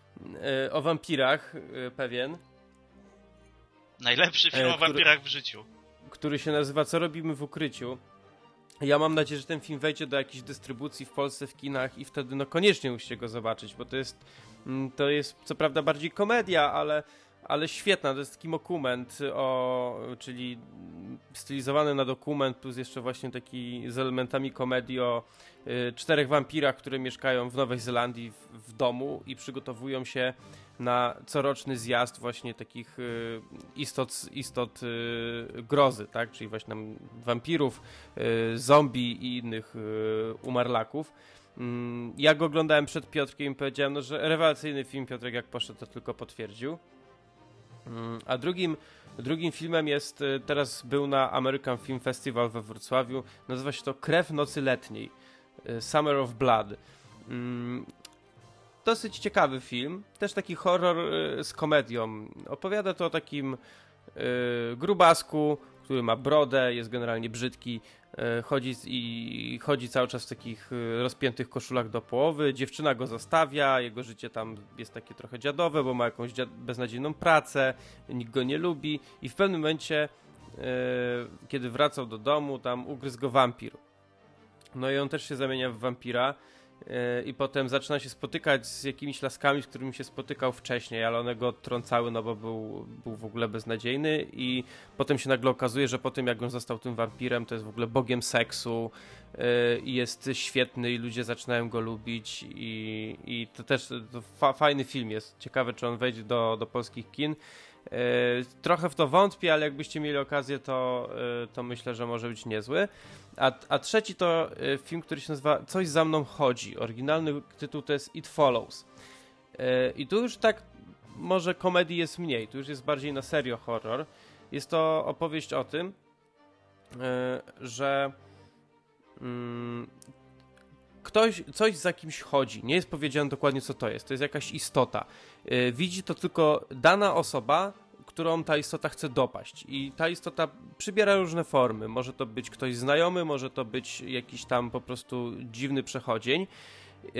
E, o wampirach e, pewien. Najlepszy film o wampirach w życiu. Który się nazywa Co robimy w ukryciu. Ja mam nadzieję, że ten film wejdzie do jakiejś dystrybucji w Polsce w kinach i wtedy no koniecznie musicie go zobaczyć, bo to jest mm, to jest co prawda bardziej komedia, ale, ale świetna, to jest taki dokument o, czyli stylizowany na dokument plus jeszcze właśnie taki z elementami komedii o y, czterech wampirach, które mieszkają w Nowej Zelandii w, w domu i przygotowują się na coroczny zjazd właśnie takich y, istot, istot y, grozy, tak? czyli właśnie wampirów, y, zombie i innych umarlaków. Mm, ja go oglądałem przed Piotrkiem i powiedziałem, no, że rewelacyjny film Piotrek jak poszedł, to tylko potwierdził. Mm, a drugim, drugim filmem jest, teraz był na American Film Festival we Wrocławiu, nazywa się to Krew Nocy Letniej, Summer of Blood. Dosyć ciekawy film. Też taki horror y, z komedią. Opowiada to o takim y, grubasku, który ma brodę, jest generalnie brzydki, y, chodzi i chodzi cały czas w takich rozpiętych koszulach do połowy. Dziewczyna go zostawia, jego życie tam jest takie trochę dziadowe, bo ma jakąś beznadziejną pracę, nikt go nie lubi i w pewnym momencie, kiedy wracał do domu, tam ugryzł go wampir. No i on też się zamienia w wampira i potem zaczyna się spotykać z jakimiś laskami, z którymi się spotykał wcześniej, ale one go trącały, no bo był, był w ogóle beznadziejny i potem się nagle okazuje, że po tym jak on został tym wampirem, to jest w ogóle bogiem seksu e, i jest świetny i ludzie zaczynają go lubić i, i to też to fa fajny film jest. Ciekawe, czy on wejdzie do, do polskich kin. E, trochę w to wątpię, ale jakbyście mieli okazję, to, e, to myślę, że może być niezły. A, a trzeci to e, film, który się nazywa Coś za mną chodzi. Oryginalny tytuł to jest It Follows. I tu już tak może komedii jest mniej, tu już jest bardziej na serio horror. Jest to opowieść o tym, że mm, ktoś, coś za kimś chodzi. Nie jest powiedziane dokładnie, co to jest. To jest jakaś istota. Yy, widzi to tylko dana osoba, którą ta istota chce dopaść. I ta istota przybiera różne formy. Może to być ktoś znajomy, może to być jakiś tam po prostu dziwny przechodzień. Yy,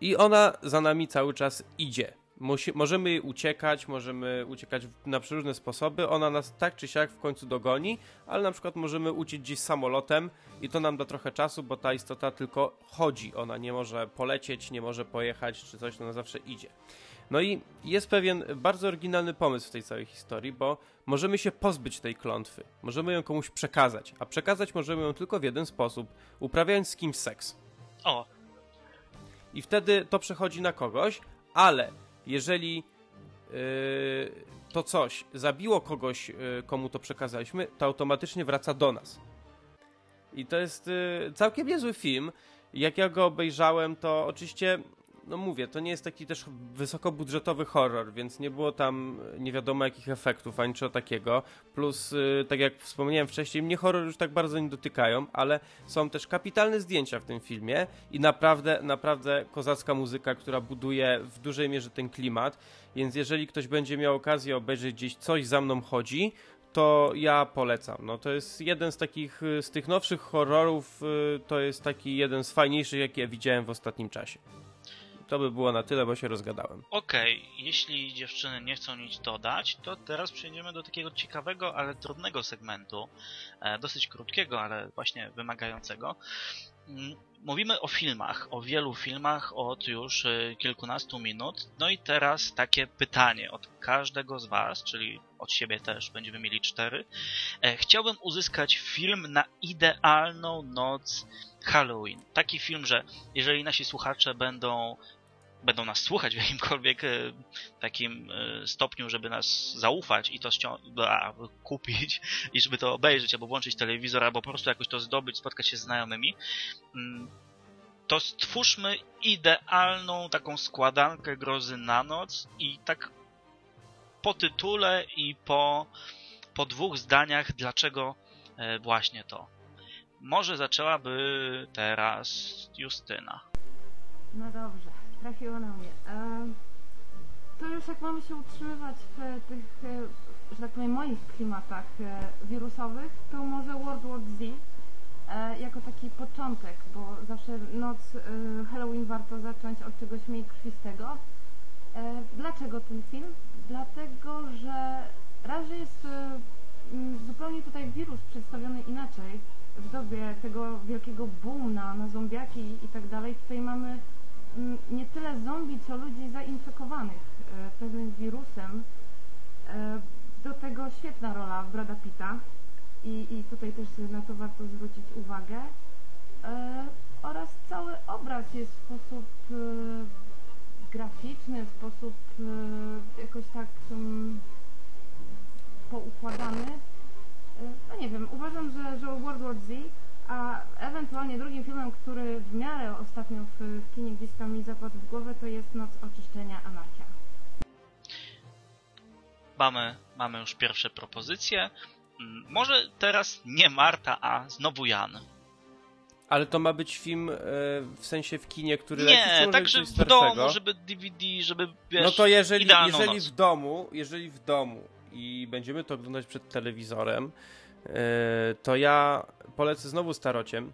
I ona za nami cały czas idzie. Musi, możemy uciekać, możemy uciekać na różne sposoby. Ona nas tak czy siak w końcu dogoni, ale na przykład możemy uciec gdzieś samolotem i to nam da trochę czasu, bo ta istota tylko chodzi. Ona nie może polecieć, nie może pojechać czy coś, ona zawsze idzie. No i jest pewien bardzo oryginalny pomysł w tej całej historii, bo możemy się pozbyć tej klątwy. Możemy ją komuś przekazać, a przekazać możemy ją tylko w jeden sposób, uprawiając z kimś seks. O. I wtedy to przechodzi na kogoś, ale jeżeli yy, to coś zabiło kogoś, yy, komu to przekazaliśmy, to automatycznie wraca do nas. I to jest yy, całkiem niezły film. Jak ja go obejrzałem, to oczywiście no mówię, to nie jest taki też wysokobudżetowy horror, więc nie było tam nie wiadomo jakich efektów, ani czego takiego. Plus, yy, tak jak wspomniałem wcześniej, mnie horror już tak bardzo nie dotykają, ale są też kapitalne zdjęcia w tym filmie i naprawdę, naprawdę kozacka muzyka, która buduje w dużej mierze ten klimat. Więc jeżeli ktoś będzie miał okazję obejrzeć gdzieś coś za mną chodzi, to ja polecam. No to jest jeden z takich, y, z tych nowszych horrorów, to jest taki jeden z fajniejszych, jakie widziałem w ostatnim czasie to by było na tyle, bo się rozgadałem. Okej, okay. jeśli dziewczyny nie chcą nic dodać, to teraz przejdziemy do takiego ciekawego, ale trudnego segmentu. E, dosyć krótkiego, ale właśnie wymagającego. Mm, mówimy o filmach, o wielu filmach od już y, kilkunastu minut. No i teraz takie pytanie od każdego z Was, czyli od siebie też będziemy mieli cztery. E, chciałbym uzyskać film na idealną noc Halloween. Taki film, że jeżeli nasi słuchacze będą będą nas słuchać w jakimkolwiek e, takim e, stopniu, żeby nas zaufać i to kupić i żeby to obejrzeć, albo włączyć telewizor, albo po prostu jakoś to zdobyć, spotkać się z znajomymi, mm, to stwórzmy idealną taką składankę grozy na noc i tak po tytule i po, po dwóch zdaniach, dlaczego e, właśnie to. Może zaczęłaby teraz Justyna. No dobrze trafiło na mnie. E, to już jak mamy się utrzymywać w tych, e, że tak powiem, moich klimatach e, wirusowych, to może World War Z jako taki początek, bo zawsze noc Halloween warto zacząć od czegoś mniej krwistego. Dlaczego ten film? Dlatego, że raz, że jest zupełnie tutaj wirus przedstawiony inaczej, w dobie tego wielkiego boom na, na zombiaki i tak dalej, tutaj mamy nie tyle zombie, co ludzi zainfekowanych e, pewnym wirusem. E, do tego świetna rola Brada Pitta i, i tutaj też na to warto zwrócić uwagę. E, oraz cały obraz jest w sposób graficzny, w sposób jakoś tak um, poukładany. No nie wiem, uważam, że, że World War Z a ewentualnie drugim filmem, który w miarę ostatnio w, w kinie gdzieś tam mi zapadł w głowę, to jest Noc Oczyszczenia Anarchia. Mamy, mamy już pierwsze propozycje. Mm, może teraz nie Marta, a znowu Jan. Ale to ma być film e, w sensie w kinie, który Nie, także w domu, żeby DVD, żeby wiesz, No to jeżeli, jeżeli w domu, jeżeli w domu i będziemy to oglądać przed telewizorem, to ja polecę znowu starociem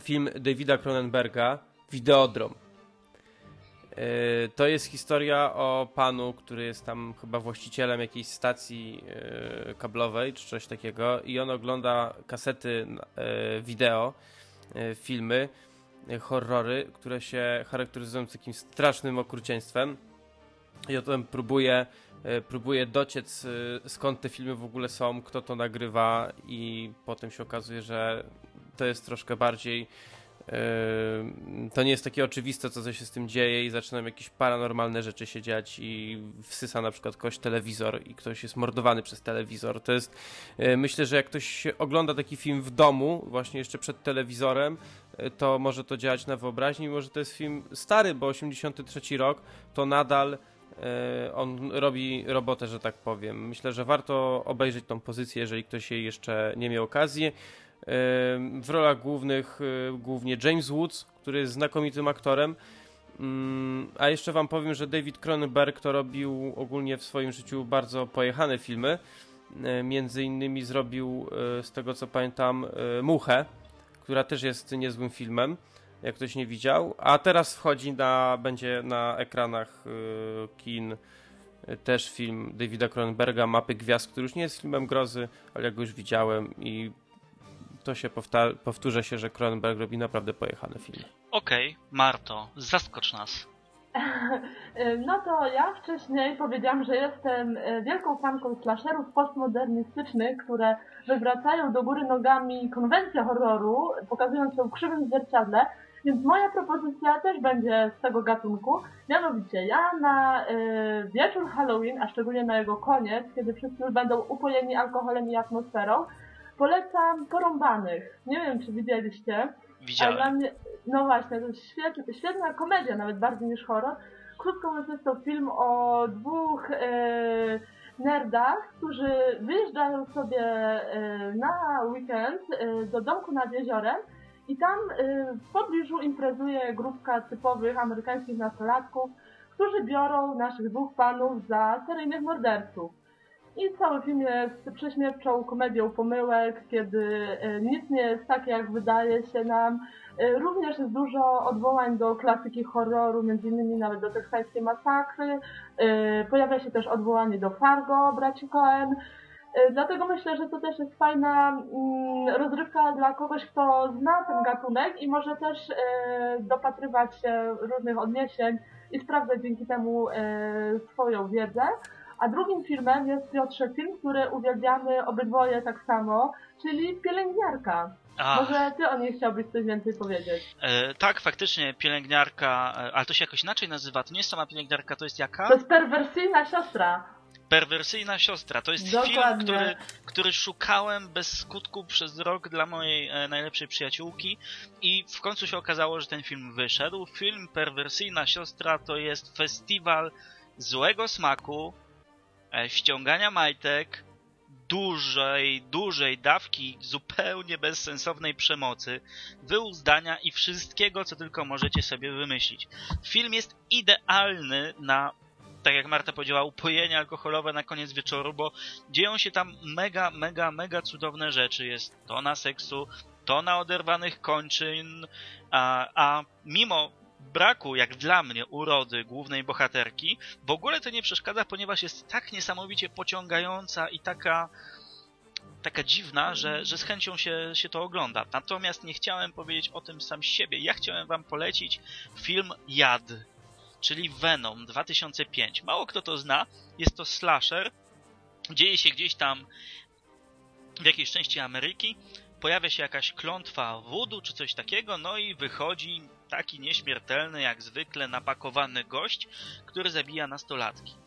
film Davida Cronenberga Videodrom. E, to jest historia o panu, który jest tam chyba właścicielem jakiejś stacji e, kablowej czy coś takiego i on ogląda kasety wideo, filmy horrory, które się charakteryzują takim strasznym okrucieństwem. I o tym próbuję, próbuję dociec, skąd te filmy w ogóle są, kto to nagrywa, i potem się okazuje, że to jest troszkę bardziej to nie jest takie oczywiste, co się z tym dzieje i zaczynają jakieś paranormalne rzeczy się dziać i wsysa na przykład ktoś telewizor i ktoś jest mordowany przez telewizor. To jest, myślę, że jak ktoś ogląda taki film w domu, właśnie jeszcze przed telewizorem, to może to działać na wyobraźni, mimo że to jest film stary, bo 83 rok, to nadal on robi robotę, że tak powiem. Myślę, że warto obejrzeć tą pozycję, jeżeli ktoś jej jeszcze nie miał okazji. W rolach głównych y, głównie James Woods, który jest znakomitym aktorem. Mm, a jeszcze wam powiem, że David Cronenberg to robił ogólnie w swoim życiu bardzo pojechane filmy. Między innymi zrobił, z tego co pamiętam, Muchę, która też jest niezłym filmem, jak ktoś nie widział. A teraz wchodzi na, będzie na ekranach kin też film Davida Cronenberga, Mapy Gwiazd, który już nie jest filmem grozy, ale jak go już widziałem i to się powtórzę się, że Cronenberg robi naprawdę pojechane filmy. Okej, okay, Marto, zaskocz nas. No to ja wcześniej powiedziałam, że jestem e, wielką fanką slasherów postmodernistycznych, które wywracają do góry nogami konwencję horroru, pokazując ją w krzywym zwierciadle, więc moja propozycja też będzie z tego gatunku. Mianowicie ja na y, wieczór Halloween, a szczególnie na jego koniec, kiedy wszyscy już będą upojeni alkoholem i atmosferą, Polecam Porąbanych. Nie wiem, czy widzieliście. Widziałem. dla mnie, no właśnie, to jest świetna, świetna komedia, nawet bardziej niż horror. Krótko mówiąc, jest to film o dwóch e, nerdach, którzy wyjeżdżają sobie e, na weekend e, do domku nad jeziorem i tam e, w pobliżu imprezuje grupka typowych amerykańskich nastolatków, którzy biorą naszych dwóch panów za seryjnych morderców. I cały film jest prześmiewczą komedią pomyłek, kiedy e, nic nie jest takie, jak wydaje się nam. E, również jest dużo odwołań do klasyki horroru, między innymi nawet do teksańskiej masakry. Pojawia się też odwołanie do Fargo, braci Cohen. Dlatego myślę, że to też jest fajna mm, rozrywka dla kogoś, kto zna ten gatunek i może też dopatrywać się różnych odniesień i sprawdzać dzięki temu swoją wiedzę. A drugim filmem jest Piotrze film, który uwielbiamy obydwoje tak samo, czyli Pielęgniarka. Może ty o niej chciałbyś coś więcej powiedzieć? E, tak, faktycznie, pielęgniarka, e, ale to się jakoś inaczej nazywa. To nie jest sama pielęgniarka, to jest jaka? To jest perwersyjna siostra. Perwersyjna siostra. To jest Dokładnie. film, który, który szukałem bez skutku przez rok dla mojej e, najlepszej przyjaciółki i w końcu się okazało, że ten film wyszedł. Film Perwersyjna siostra to jest festiwal złego smaku, E, ściągania majtek, dużej, dużej dawki zupełnie bezsensownej przemocy, wyuzdania i wszystkiego, co tylko możecie sobie wymyślić. Film jest idealny na tak jak Marta powiedziała, upojenie alkoholowe na koniec wieczoru, bo dzieją się tam mega, mega, mega cudowne rzeczy. Jest tona seksu, tona oderwanych kończyn, a, a mimo braku, jak dla mnie, urody głównej bohaterki, w ogóle to nie przeszkadza, ponieważ jest tak niesamowicie pociągająca i taka taka dziwna, że, że z chęcią się, się to ogląda. Natomiast nie chciałem powiedzieć o tym sam siebie. Ja chciałem wam polecić film Jad, czyli Venom 2005. Mało kto to zna. Jest to slasher. Dzieje się gdzieś tam w jakiejś części Ameryki. Pojawia się jakaś klątwa wudu czy coś takiego, no i wychodzi taki nieśmiertelny jak zwykle napakowany gość, który zabija nastolatki.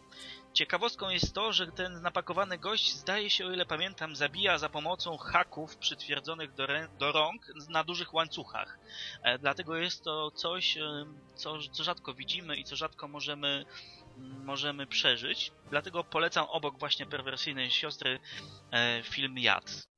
Ciekawostką jest to, że ten napakowany gość zdaje się, o ile pamiętam, zabija za pomocą haków przytwierdzonych do, do rąk na dużych łańcuchach. E, dlatego jest to coś, e, co, co rzadko widzimy i co rzadko możemy, możemy przeżyć. Dlatego polecam obok właśnie perwersyjnej siostry e, film Jad.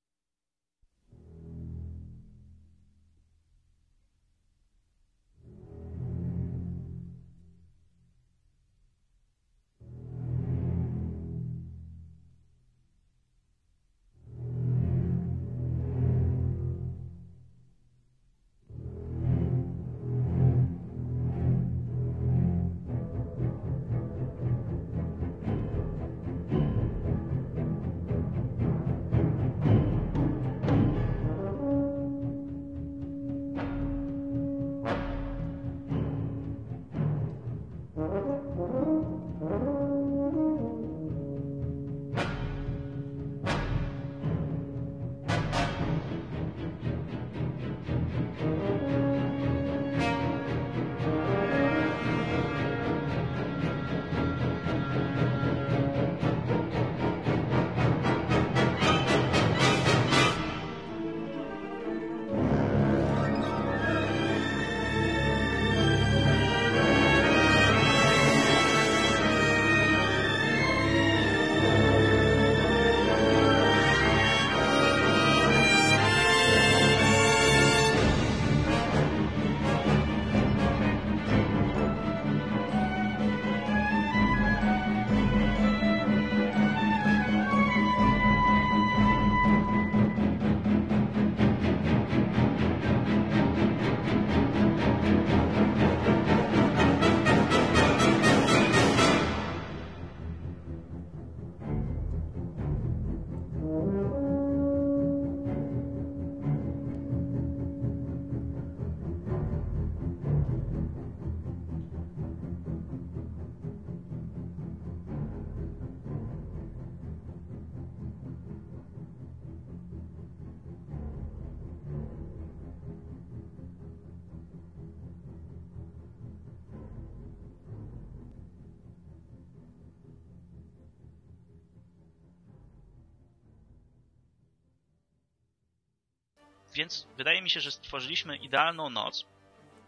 Więc wydaje mi się, że stworzyliśmy idealną noc.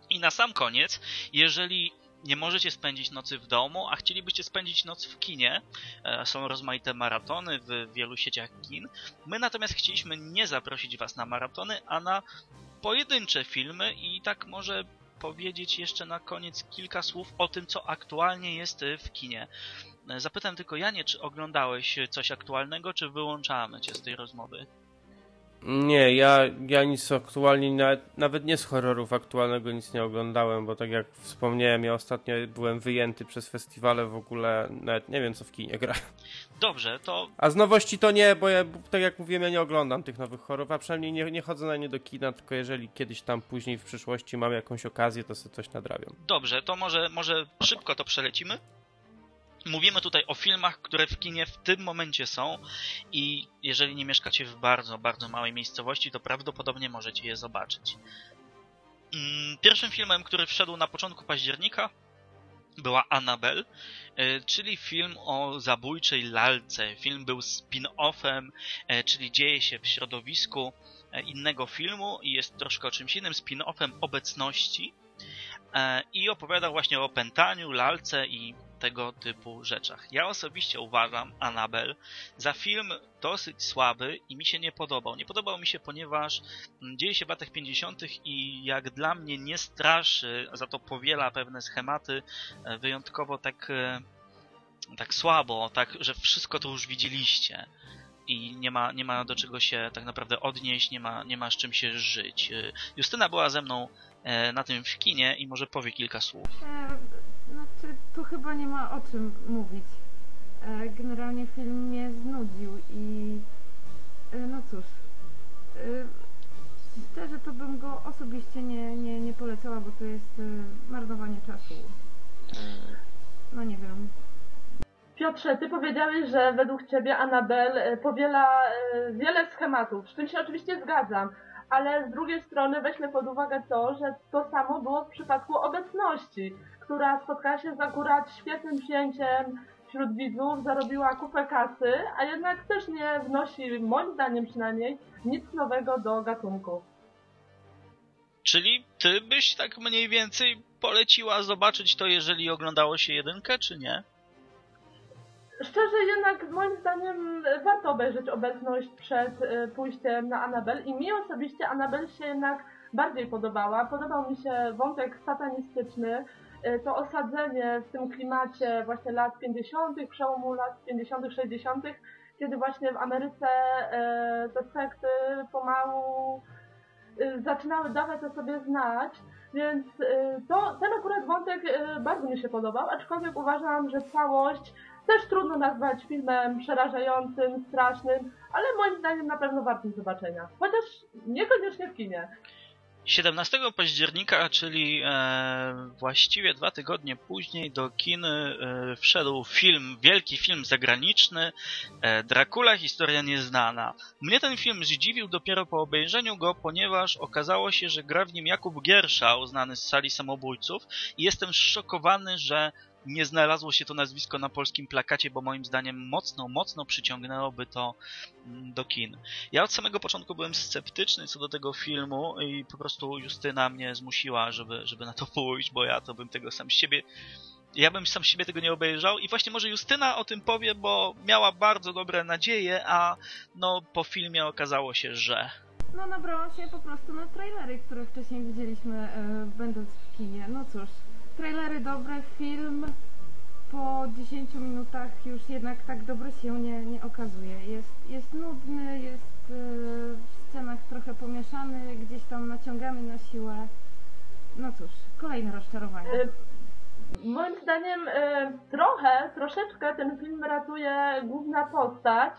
I na sam koniec, jeżeli nie możecie spędzić nocy w domu, a chcielibyście spędzić noc w kinie, e, są rozmaite maratony w wielu sieciach kin. My natomiast chcieliśmy nie zaprosić Was na maratony, a na pojedyncze filmy i tak może powiedzieć jeszcze na koniec kilka słów o tym, co aktualnie jest w kinie. E, zapytam tylko Janie, czy oglądałeś coś aktualnego, czy wyłączamy cię z tej rozmowy? Nie, ja, ja nic aktualnie, nawet, nawet nie z horrorów aktualnego nic nie oglądałem, bo tak jak wspomniałem, ja ostatnio byłem wyjęty przez festiwale w ogóle, nawet nie wiem co w kinie gra. Dobrze, to... A z nowości to nie, bo ja, tak jak mówiłem, ja nie oglądam tych nowych horrorów, a przynajmniej nie, nie chodzę na nie do kina, tylko jeżeli kiedyś tam później w przyszłości mam jakąś okazję, to sobie coś nadrabiam. Dobrze, to może, może szybko to przelecimy? Mówimy tutaj o filmach, które w kinie w tym momencie są i jeżeli nie mieszkacie w bardzo, bardzo małej miejscowości, to prawdopodobnie możecie je zobaczyć. Mm, pierwszym filmem, który wszedł na początku października była Annabelle, y, czyli film o zabójczej lalce. Film był spin-offem, y, czyli dzieje się w środowisku y, innego filmu i jest troszkę o czymś innym, spin-offem obecności i opowiada właśnie o pętaniu, lalce i tego typu rzeczach. Ja osobiście uważam Annabel za film dosyć słaby i mi się nie podobał. Nie podobał mi się, ponieważ mm, dzieje się w latach 50. i jak dla mnie nie straszy, za to powiela pewne schematy e, wyjątkowo tak, e, tak słabo, tak, że wszystko to już widzieliście i nie ma, nie ma do czego się tak naprawdę odnieść, nie ma, nie ma z czym się żyć. E, Justyna była ze mną na tym w kinie i może powie kilka słów. Tu chyba nie ma o czym mówić. E, generalnie film mnie znudził i e, no cóż, e, szczerze to bym go osobiście nie, nie, nie polecała, bo to jest marnowanie czasu. No nie wiem. Piotrze, ty powiedziałeś, że według ciebie Anabel powiela wiele schematów, z czym się oczywiście zgadzam, ale z drugiej strony weźmy pod uwagę to, że to samo było w przypadku obecności która spotkała się z akurat świetnym przyjęciem wśród widzów, zarobiła kupę kasy, a jednak też nie wnosi, moim zdaniem przynajmniej, nic nowego do gatunku. Czyli ty byś tak mniej więcej poleciła zobaczyć to, jeżeli oglądało się jedynkę, czy nie? Szczerze jednak moim zdaniem warto obejrzeć obecność przed y, pójściem na Anabel i mi osobiście Anabel się jednak bardziej podobała. Podobał mi się wątek satanistyczny, to osadzenie w tym klimacie właśnie lat 50., przełomu lat 50., 60., kiedy właśnie w Ameryce e, te sekty pomału e, zaczynały dawać o sobie znać, więc to, ten akurat wątek bardzo mi się podobał, aczkolwiek uważam, że całość też trudno nazwać filmem przerażającym, strasznym, ale moim zdaniem na pewno wartym zobaczenia. Chociaż niekoniecznie w kinie. 17 października, czyli e, właściwie dwa tygodnie później do kin e, wszedł film, wielki film zagraniczny e, Dracula, historia nieznana. Mnie ten film zdziwił dopiero po obejrzeniu go, ponieważ okazało się, że gra w nim Jakub Gierszał, znany z sali samobójców i jestem szokowany, że nie znalazło się to nazwisko na polskim plakacie, bo moim zdaniem mocno, mocno przyciągnęłoby to mm, do kin. Ja od samego początku byłem sceptyczny co do tego filmu i po prostu Justyna mnie zmusiła, żeby, żeby na to pójść, bo ja to bym tego sam z siebie ja bym sam siebie tego nie obejrzał i właśnie może Justyna o tym powie, bo miała bardzo dobre nadzieje, a no po filmie okazało się, że... No nabrałam się po prostu na trailery, które wcześniej widzieliśmy yy, będąc w kinie. No cóż, trailery dobre, film po 10 minutach już jednak tak dobry się nie, nie okazuje. Jest, jest nudny, jest yy, w scenach trochę pomieszany, gdzieś tam naciągamy na siłę. No cóż, kolejne rozczarowanie. E, moim zdaniem e, trochę, troszeczkę ten film ratuje główna postać,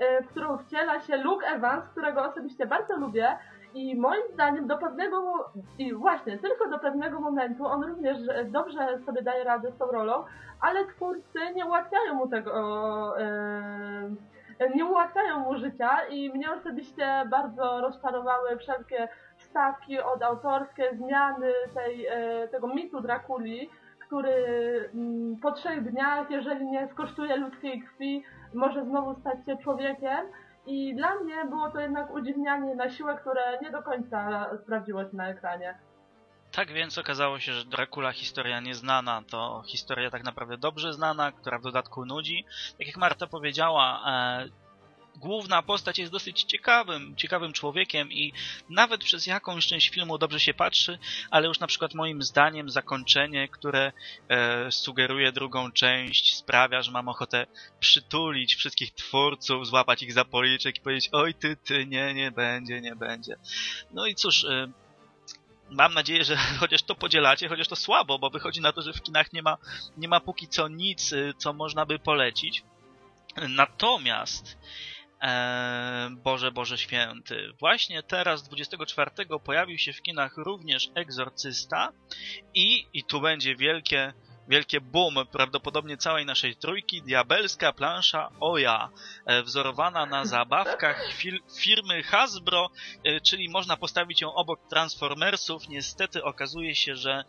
y, w którą wciela się Luke Evans, którego osobiście bardzo lubię. I moim zdaniem do pewnego, i właśnie tylko do pewnego momentu on również dobrze sobie daje radę z tą rolą, ale twórcy nie ułatwiają mu tego, yy, nie ułatwiają mu życia i mnie osobiście bardzo rozczarowały wszelkie wstawki od autorskie, zmiany tej, yy, tego mitu Drakuli, który yy, po trzech dniach, jeżeli nie skosztuje ludzkiej krwi, może znowu stać się człowiekiem. I dla mnie było to jednak udziwnianie na siłę, które nie do końca sprawdziło się na ekranie. Tak więc okazało się, że Dracula historia nieznana to historia tak naprawdę dobrze znana, która w dodatku nudzi. Tak jak Marta powiedziała, e, główna postać jest dosyć ciekawym, ciekawym człowiekiem i nawet przez jakąś część filmu dobrze się patrzy, ale już na przykład moim zdaniem zakończenie, które e, sugeruje drugą część, sprawia, że mam ochotę przytulić wszystkich twórców, złapać ich za policzek i powiedzieć oj ty, ty, nie, nie będzie, nie będzie. No i cóż... E, mam nadzieję, że chociaż to podzielacie, chociaż to słabo, bo wychodzi na to, że w kinach nie ma, nie ma póki co nic, y, co można by polecić. Natomiast Eee, Boże, Boże Święty. Właśnie teraz, 24, pojawił się w kinach również Egzorcysta i, i tu będzie wielkie, wielkie boom prawdopodobnie całej naszej trójki, diabelska plansza Oja, e, wzorowana na zabawkach firmy Hasbro, e, czyli można postawić ją obok Transformersów. Niestety okazuje się, że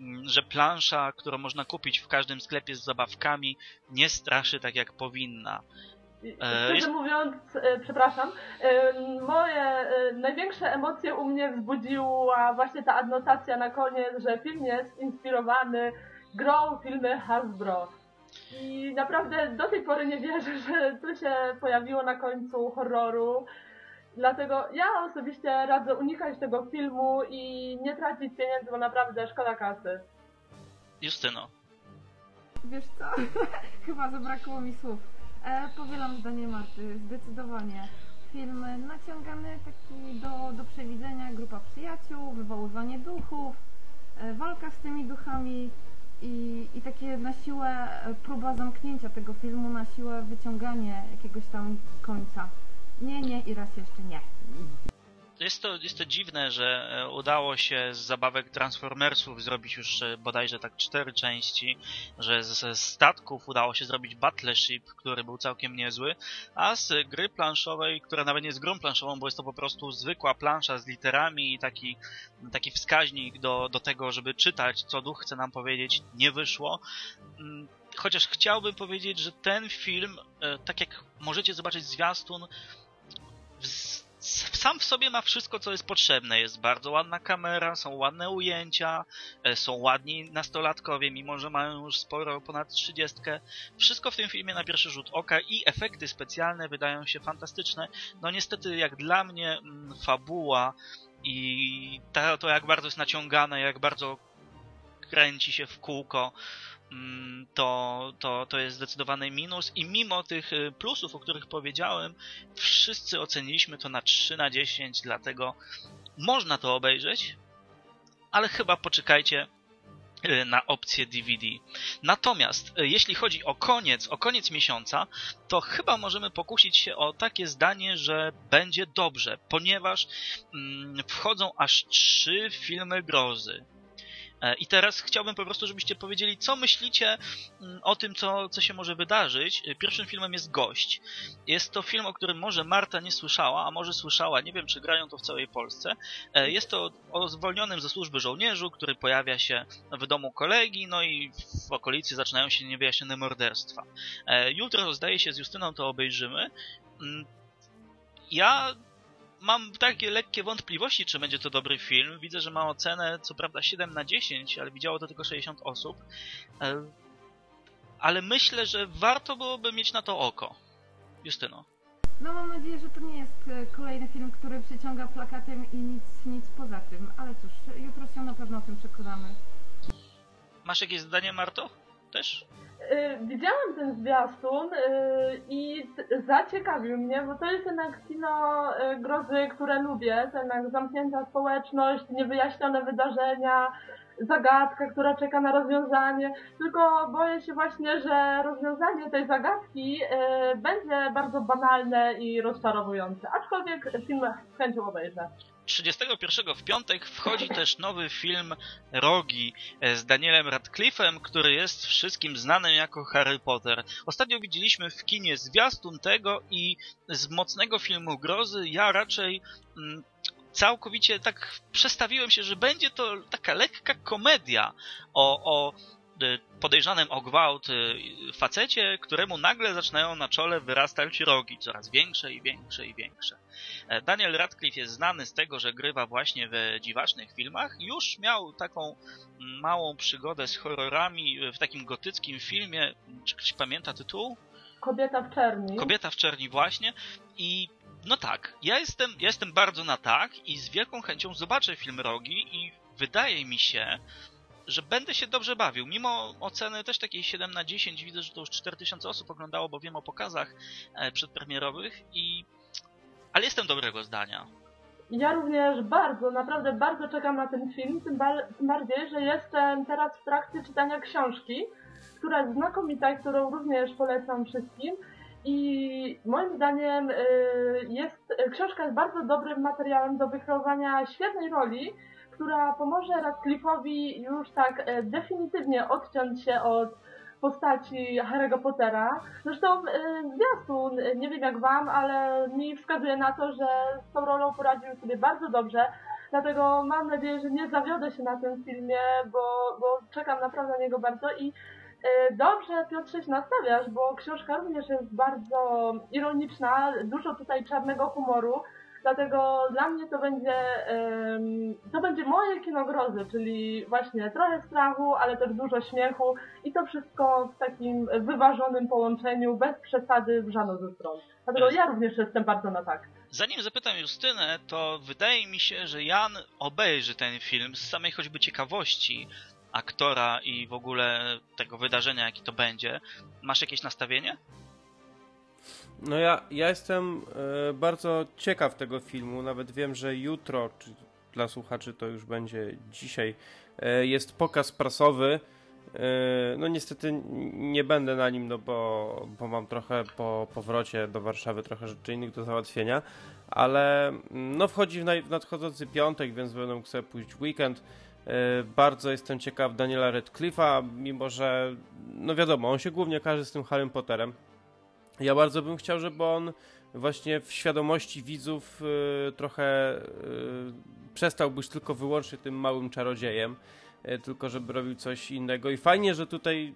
mm, że plansza, którą można kupić w każdym sklepie z zabawkami, nie straszy tak jak powinna. E, szczerze mówiąc, e, przepraszam, e, moje największe emocje u mnie wzbudziła właśnie ta adnotacja na koniec, że film jest inspirowany grą filmy Hasbro. I naprawdę do tej pory nie wierzę, że to się pojawiło na końcu horroru. Dlatego ja osobiście radzę unikać tego filmu i nie tracić pieniędzy, bo naprawdę szkoda kasy. Justyno. Wiesz co? Chyba zabrakło mi słów. E, powielam zdanie Marty, zdecydowanie. Film naciągany taki do, do przewidzenia, grupa przyjaciół, wywoływanie duchów, e, walka z tymi duchami i, i takie na siłę e, próba zamknięcia tego filmu, na siłę wyciąganie jakiegoś tam końca. Nie, nie i raz jeszcze nie jest to, jest to dziwne, że e, udało się z zabawek Transformersów zrobić już e, bodajże tak cztery części, że ze statków udało się zrobić Battleship, który był całkiem niezły, a z gry planszowej, która nawet nie jest grą planszową, bo jest to po prostu zwykła plansza z literami i taki, taki wskaźnik do, do tego, żeby czytać, co duch chce nam powiedzieć, nie wyszło. Mm, chociaż chciałbym powiedzieć, że ten film, e, tak jak możecie zobaczyć zwiastun, sam w sobie ma wszystko, co jest potrzebne. Jest bardzo ładna kamera, są ładne ujęcia, e, są ładni nastolatkowie, mimo że mają już sporo, ponad 30. Wszystko w tym filmie na pierwszy rzut oka i efekty specjalne wydają się fantastyczne. No niestety, jak dla mnie, mm, fabuła i to, jak bardzo jest naciągane, jak bardzo kręci się w kółko, to, to, to jest zdecydowany minus i mimo tych y, plusów, o których powiedziałem, wszyscy oceniliśmy to na 3 na 10, dlatego można to obejrzeć, ale chyba poczekajcie y, na opcję DVD. Natomiast y, jeśli chodzi o koniec, o koniec miesiąca, to chyba możemy pokusić się o takie zdanie, że będzie dobrze, ponieważ mm, wchodzą aż trzy filmy grozy. E, I teraz chciałbym po prostu, żebyście powiedzieli, co myślicie mm, o tym, co, co się może wydarzyć. E, pierwszym filmem jest Gość. Jest to film, o którym może Marta nie słyszała, a może słyszała, nie wiem, czy grają to w całej Polsce. E, jest to o zwolnionym ze służby żołnierzu, który pojawia się w domu kolegi, no i w okolicy zaczynają się niewyjaśnione morderstwa. Jutro, zdaje się, z Justyną to obejrzymy. Mm, ja mam takie lekkie wątpliwości, czy będzie to dobry film. Widzę, że ma ocenę, co prawda 7 na 10, ale widziało to tylko 60 osób. E, ale myślę, że warto byłoby mieć na to oko. Justyno. No mam nadzieję, że to nie jest e, kolejny film, który przyciąga plakatem i nic, nic poza tym. Ale cóż, jutro się na pewno o tym przekonamy. Masz jakieś zdanie, Marto? Też? Y, widziałam ten zwiastun y, i zaciekawił mnie, bo to jest jednak kino y, grozy, które lubię. To jednak zamknięta społeczność, niewyjaśnione wydarzenia, zagadka, która czeka na rozwiązanie, tylko boję się właśnie, że rozwiązanie tej zagadki e, będzie bardzo banalne i rozczarowujące. Aczkolwiek film z chęcią obejrzę. 31 w piątek wchodzi też nowy film Rogi e, z Danielem Radcliffe'em, który jest wszystkim znanym jako Harry Potter. Ostatnio widzieliśmy w kinie zwiastun tego i z mocnego filmu grozy ja raczej mm, całkowicie tak przestawiłem się, że będzie to taka lekka komedia o, o e, podejrzanym o gwałt e, facecie, któremu nagle zaczynają na czole wyrastać rogi, coraz większe i większe i większe. E, Daniel Radcliffe jest znany z tego, że grywa właśnie w dziwacznych filmach. Już miał taką małą przygodę z horrorami w takim gotyckim filmie. Czy ktoś pamięta tytuł? Kobieta w czerni. Kobieta w czerni właśnie. I no tak, ja jestem, ja jestem bardzo na tak i z wielką chęcią zobaczę film Rogi i wydaje mi się, że będę się dobrze bawił. Mimo oceny też takiej 7 na 10, widzę, że to już 4000 osób oglądało, bo wiem o pokazach e, przedpremierowych i... Ale jestem dobrego zdania. Ja również bardzo, naprawdę bardzo czekam na ten film, tym, tym bardziej, że jestem teraz w trakcie czytania książki, która jest znakomita i którą również polecam wszystkim. I moim zdaniem y, jest, książka jest bardzo dobrym materiałem do wykreowania świetnej roli, która pomoże Radcliffe'owi już tak e, definitywnie odciąć się od postaci Harry'ego Pottera. Zresztą y, zwiastun, nie wiem jak wam, ale mi wskazuje na to, że z tą rolą poradził sobie bardzo dobrze. Dlatego mam nadzieję, że nie zawiodę się na tym filmie, bo, bo czekam naprawdę na niego bardzo i E, dobrze, Piotrze, się nastawiasz, bo książka również jest bardzo ironiczna, dużo tutaj czarnego humoru, dlatego dla mnie to będzie, to będzie moje kino grozy, czyli właśnie trochę strachu, ale też dużo śmiechu i to wszystko w takim wyważonym połączeniu, bez przesady w żadną ze stron. Dlatego ja również jestem bardzo na tak. Zanim zapytam Justynę, to wydaje mi się, że Jan obejrzy ten film z samej choćby ciekawości, aktora i w ogóle tego wydarzenia, jaki to będzie. Masz jakieś nastawienie? No ja, ja jestem e, bardzo ciekaw tego filmu. Nawet wiem, że jutro, czy dla słuchaczy to już będzie dzisiaj, e, jest pokaz prasowy. E, no niestety nie będę na nim, no bo, bo mam trochę po powrocie do Warszawy trochę rzeczy innych do załatwienia, ale mm, no wchodzi w, w nadchodzący piątek, więc będę mógł sobie pójść weekend. E, bardzo jestem ciekaw Daniela Radcliffe'a, mimo że, no wiadomo, on się głównie każe z tym Harry Potterem. Ja bardzo bym chciał, żeby on właśnie w świadomości widzów y, trochę y, przestał być tylko wyłącznie tym małym czarodziejem, tylko żeby robił coś innego. I fajnie, że tutaj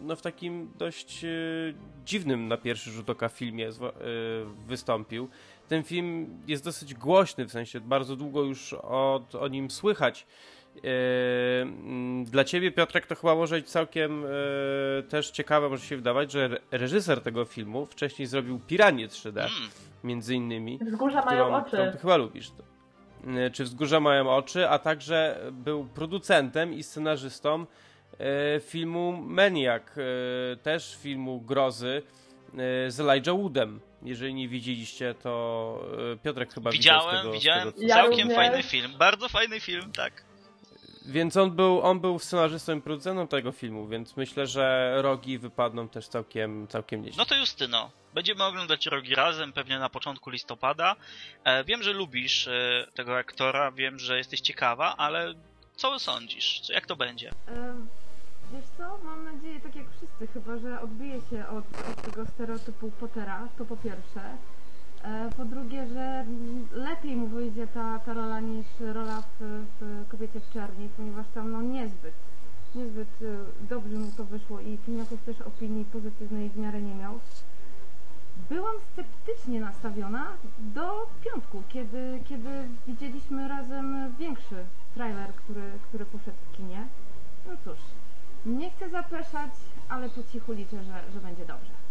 no, w takim dość dziwnym na pierwszy rzut oka filmie wystąpił. Ten film jest dosyć głośny, w sensie bardzo długo już o, o nim słychać mm, dla ciebie, Piotrek, to chyba może być całkiem yy, też ciekawe, może się wydawać, że reżyser tego filmu wcześniej zrobił Piranie 3D, mm. między innymi. Wzgórza mają którą, oczy. Którą ty chyba lubisz. To. Yy, czy Wzgórza mają oczy, a także był producentem i scenarzystą filmu Maniac, też filmu grozy z Elijah Woodem. Jeżeli nie widzieliście, to Piotrek chyba widziałem, widział z tego, widziałem. Z tego, całkiem fajny film, bardzo fajny film, tak. Więc on był, on był scenarzystą i producentem tego filmu, więc myślę, że rogi wypadną też całkiem, całkiem nieźle. No to Justyno, będziemy oglądać rogi razem, pewnie na początku listopada. E, wiem, że lubisz e, tego aktora, wiem, że jesteś ciekawa, ale co sądzisz? Jak to będzie? E, wiesz co, mam nadzieję, tak jak wszyscy chyba, że odbije się od, od tego stereotypu Pottera, to po pierwsze. E, po drugie, że lepiej mu wyjdzie ta, ta rola niż rola w, w Kobiecie w Czerni, ponieważ tam no niezbyt, niezbyt e, dobrze mu to wyszło i film jakoś też opinii pozytywnej w miarę nie miał. Byłam sceptycznie nastawiona do piątku, kiedy, kiedy widzieliśmy razem większy trailer, który, który poszedł w kinie. No cóż, nie chcę zapeszać, ale po cichu liczę, że, że będzie dobrze.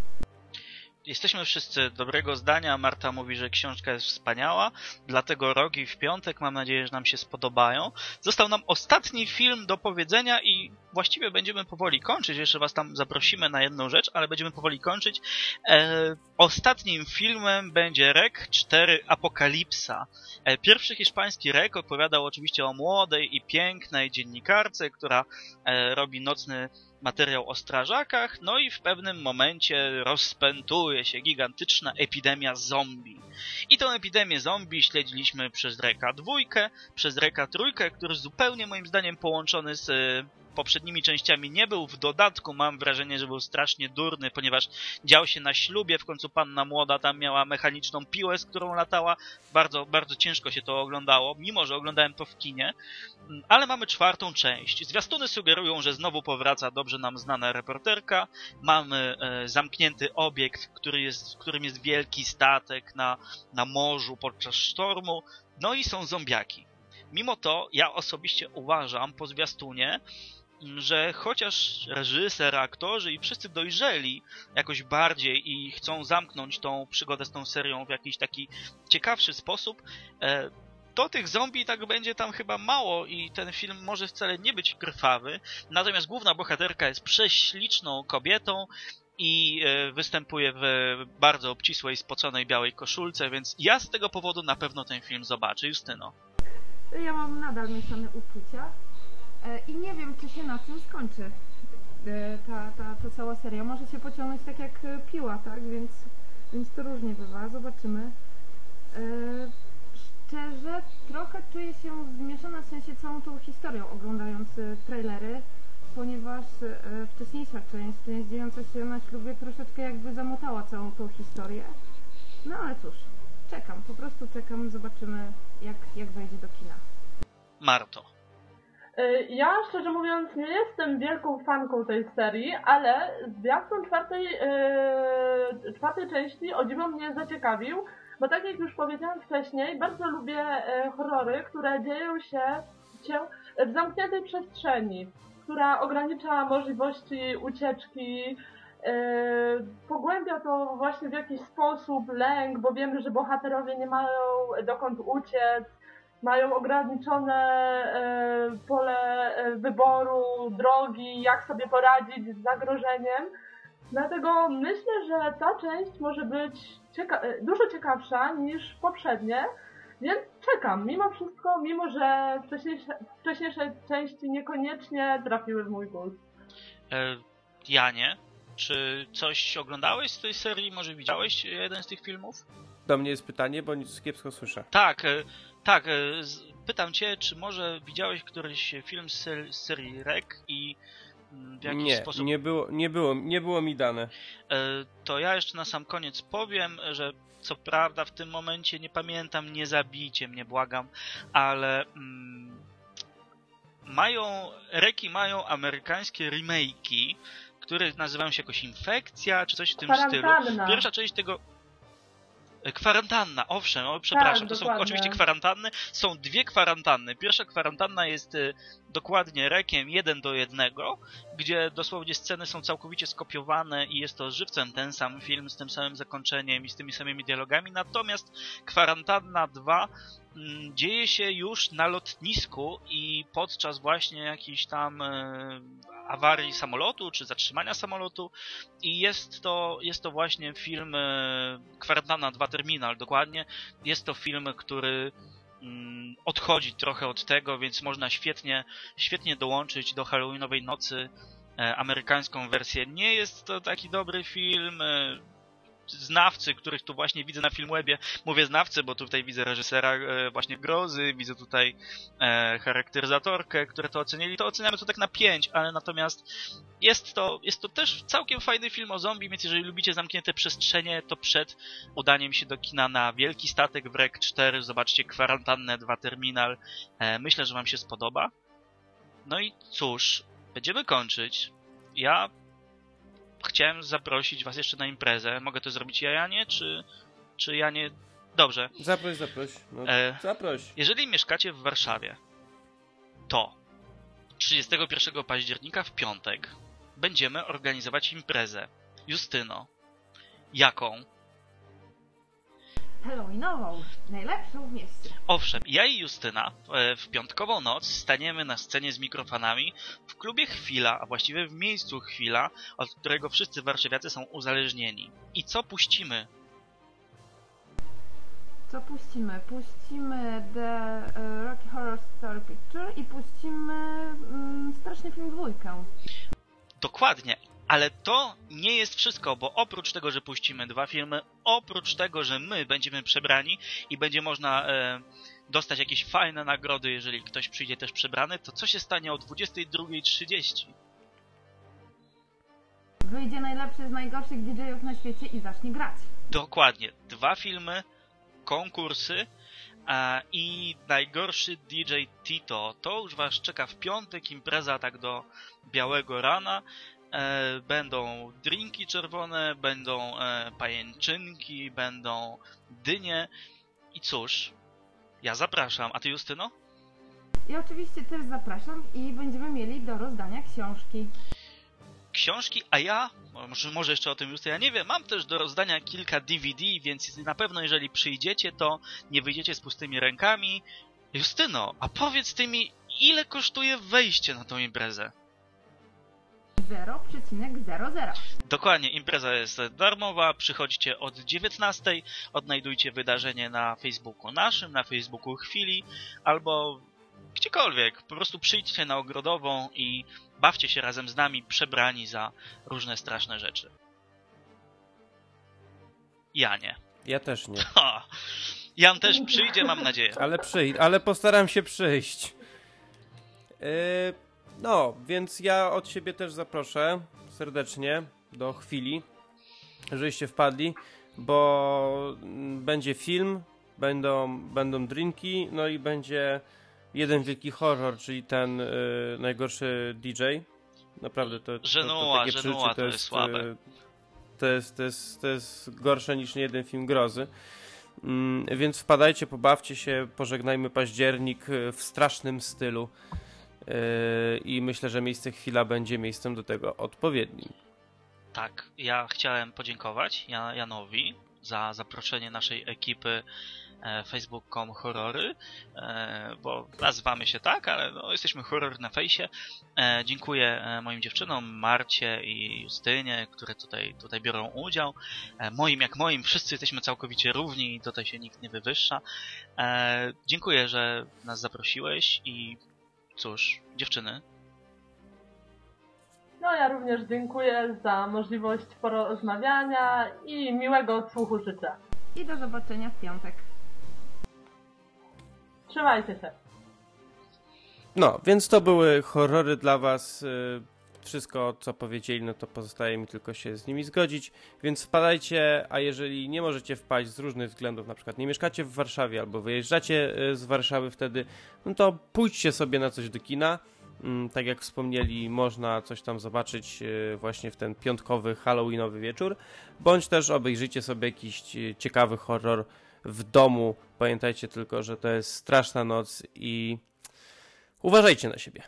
Jesteśmy wszyscy dobrego zdania. Marta mówi, że książka jest wspaniała, dlatego rogi w piątek, mam nadzieję, że nam się spodobają. Został nam ostatni film do powiedzenia i właściwie będziemy powoli kończyć. Jeszcze was tam zaprosimy na jedną rzecz, ale będziemy powoli kończyć. E, ostatnim filmem będzie Rek 4 Apokalipsa. E, pierwszy hiszpański Rek opowiadał oczywiście o młodej i pięknej dziennikarce, która e, robi nocny materiał o strażakach, no i w pewnym momencie rozpętuje się gigantyczna epidemia zombie. I tą epidemię zombie śledziliśmy przez Reka dwójkę, przez Reka trójkę, który zupełnie moim zdaniem połączony z poprzednimi częściami nie był. W dodatku mam wrażenie, że był strasznie durny, ponieważ dział się na ślubie. W końcu panna młoda tam miała mechaniczną piłę, z którą latała. Bardzo, bardzo ciężko się to oglądało, mimo że oglądałem to w kinie. Ale mamy czwartą część. Zwiastuny sugerują, że znowu powraca dobrze nam znana reporterka. Mamy e, zamknięty obiekt, który jest, w którym jest wielki statek na, na morzu podczas sztormu. No i są zombiaki. Mimo to ja osobiście uważam po zwiastunie, że chociaż reżyser, aktorzy i wszyscy dojrzeli jakoś bardziej i chcą zamknąć tą przygodę z tą serią w jakiś taki ciekawszy sposób, e, to tych zombie tak będzie tam chyba mało i ten film może wcale nie być krwawy. Natomiast główna bohaterka jest prześliczną kobietą i e, występuje w bardzo obcisłej, spoconej białej koszulce, więc ja z tego powodu na pewno ten film zobaczę. Justyno. Ja mam nadal mieszane uczucia I nie wiem, czy się na tym skończy e, ta, ta, ta cała seria. Może się pociągnąć tak jak e, piła, tak? Więc, więc to różnie bywa. Zobaczymy. Szczerze, trochę czuję się zmieszana w sensie całą tą historią, oglądając trailery, ponieważ wcześniejsza część, część dziejąca się na ślubie, troszeczkę jakby zamotała całą tą historię. No ale cóż, czekam, po prostu czekam, zobaczymy jak, jak wejdzie do kina. Marto. Y, ja szczerze mówiąc nie jestem wielką fanką tej serii, ale zwiastun czwartej, yy, czwartej części o dziwo mnie zaciekawił, bo tak jak już powiedziałam wcześniej, bardzo lubię yy, horrory, które dzieją się, się w zamkniętej przestrzeni, która ogranicza możliwości ucieczki, yy, pogłębia to właśnie w jakiś sposób lęk, bo wiemy, że bohaterowie nie mają dokąd uciec, mają ograniczone e, pole e, wyboru, drogi, jak sobie poradzić z zagrożeniem. Dlatego myślę, że ta część może być cieka e, dużo ciekawsza niż poprzednie, więc czekam. Mimo wszystko, mimo że wcześniejsze, wcześniejsze części niekoniecznie trafiły w mój gust. E, Janie, czy coś oglądałeś z tej serii? Może widziałeś jeden z tych filmów? Do mnie jest pytanie, bo nic kiepsko słyszę. Tak, tak, e, pytam cię, czy może widziałeś któryś film z, serii REC i mm, w jakiś nie, sposób... Nie, było, nie, było, nie było mi dane. E, to ja jeszcze na sam koniec powiem, że co prawda w tym momencie nie pamiętam, nie zabijcie mnie, błagam, ale mm, mają, reki mają amerykańskie remake'i, które nazywają się jakoś Infekcja, czy coś w tym stylu. Pierwsza część tego kwarantanna, owszem, o, przepraszam, tak, to dokładnie. są oczywiście kwarantanny. Są dwie kwarantanny. Pierwsza kwarantanna jest y, dokładnie rekiem jeden do jednego, gdzie dosłownie sceny są całkowicie skopiowane i jest to żywcem ten sam film z tym samym zakończeniem i z tymi samymi dialogami. Natomiast kwarantanna 2 Mm, dzieje się już na lotnisku i podczas właśnie jakiejś tam e, awarii samolotu, czy zatrzymania samolotu i jest to, jest to właśnie film e, Kwarantanna 2 Terminal, dokładnie. Jest to film, który mm, odchodzi trochę od tego, więc można świetnie, świetnie dołączyć do Halloweenowej nocy e, amerykańską wersję. Nie jest to taki dobry film, znawcy, których tu właśnie widzę na Filmwebie. Mówię znawcy, bo tutaj widzę reżysera e, właśnie Grozy, widzę tutaj e, charakteryzatorkę, które to ocenili. To oceniamy to tak na 5, ale natomiast jest to, jest to też całkiem fajny film o zombie, więc jeżeli lubicie zamknięte przestrzenie, to przed udaniem się do kina na Wielki Statek w REK 4 zobaczcie Kwarantannę 2 Terminal. E, myślę, że wam się spodoba. No i cóż, będziemy kończyć. Ja chciałem zaprosić was jeszcze na imprezę. Mogę to zrobić ja, Janie, czy, czy Janie... Dobrze. Zaproś, zaproś. No, e, zaproś. Jeżeli mieszkacie w Warszawie, to 31 października w piątek będziemy organizować imprezę. Justyno, Jaką? Halloweenową, najlepszą w mieście. Owszem, ja i Justyna e, w piątkową noc staniemy na scenie z mikrofonami w klubie Chwila, a właściwie w miejscu Chwila, od którego wszyscy warszawiacy są uzależnieni. I co puścimy? Co puścimy? Puścimy The e, Rocky Horror Story Picture i puścimy mm, Straszny Film dwójkę. Dokładnie, ale to nie jest wszystko, bo oprócz tego, że puścimy dwa filmy, oprócz tego, że my będziemy przebrani i będzie można e, dostać jakieś fajne nagrody, jeżeli ktoś przyjdzie też przebrany, to co się stanie o 22.30? Wyjdzie najlepszy z najgorszych DJ-ów na świecie i zacznie grać. Dokładnie, dwa filmy, konkursy i najgorszy DJ Tito. To już was czeka w piątek, impreza tak do białego rana. E, będą drinki czerwone, będą e, pajęczynki, będą dynie i cóż, ja zapraszam. A ty Justyno? I oczywiście też zapraszam i będziemy mieli do rozdania książki. książki, a ja, może, może jeszcze o tym Justyna nie wiem, mam też do rozdania kilka DVD, więc na pewno jeżeli przyjdziecie, to nie wyjdziecie z pustymi rękami. Justyno, a powiedz ty mi, ile kosztuje wejście na tą imprezę? 0,00. Dokładnie, impreza jest darmowa, przychodźcie od 19, odnajdujcie wydarzenie na Facebooku naszym, na Facebooku chwili, albo gdziekolwiek. Po prostu przyjdźcie na Ogrodową i bawcie się razem z nami, przebrani za różne straszne rzeczy. Ja nie. Ja też nie. Ha! Jan też przyjdzie, mam nadzieję. Ale przyjdę, ale postaram się przyjść. Yy, no, więc ja od siebie też zaproszę serdecznie do chwili, żebyście wpadli, bo będzie film, będą, będą drinki, no i będzie jeden wielki horror, czyli ten yy, najgorszy DJ. Naprawdę to, to, to, Żenuła, przeżycie to jest słabe. yy, To jest, to, jest, to jest gorsze niż jeden film grozy. Mm, więc wpadajcie, pobawcie się, pożegnajmy październik y, w strasznym stylu. Yy, I myślę, że miejsce chwila będzie miejscem do tego odpowiednim. Tak, ja chciałem podziękować Jan- Janowi za zaproszenie naszej ekipy e, facebook.com horrory, e, bo nazywamy się tak, ale no, jesteśmy horror na fejsie. E, dziękuję moim dziewczynom, Marcie i Justynie, które tutaj, tutaj biorą udział. Moim jak moim, wszyscy jesteśmy całkowicie równi i tutaj się nikt nie wywyższa. Dziękuję, że nas zaprosiłeś i cóż, dziewczyny, No ja również dziękuję za możliwość porozmawiania i miłego odsłuchu życzę. I do zobaczenia w piątek. Trzymajcie się. No, więc to były horrory dla was. yy, Wszystko, co powiedzieli, no to pozostaje mi tylko się z nimi zgodzić. Więc wpadajcie, a jeżeli nie możecie wpaść z różnych względów, na przykład nie mieszkacie w Warszawie albo wyjeżdżacie yy, z Warszawy wtedy, no to pójdźcie sobie na coś do kina. Mm, Tak jak wspomnieli, można coś tam zobaczyć yy, właśnie w ten piątkowy, halloweenowy wieczór. Bądź też obejrzyjcie sobie jakiś yy, ciekawy horror w domu. Pamiętajcie tylko, że to jest straszna noc i uważajcie na siebie.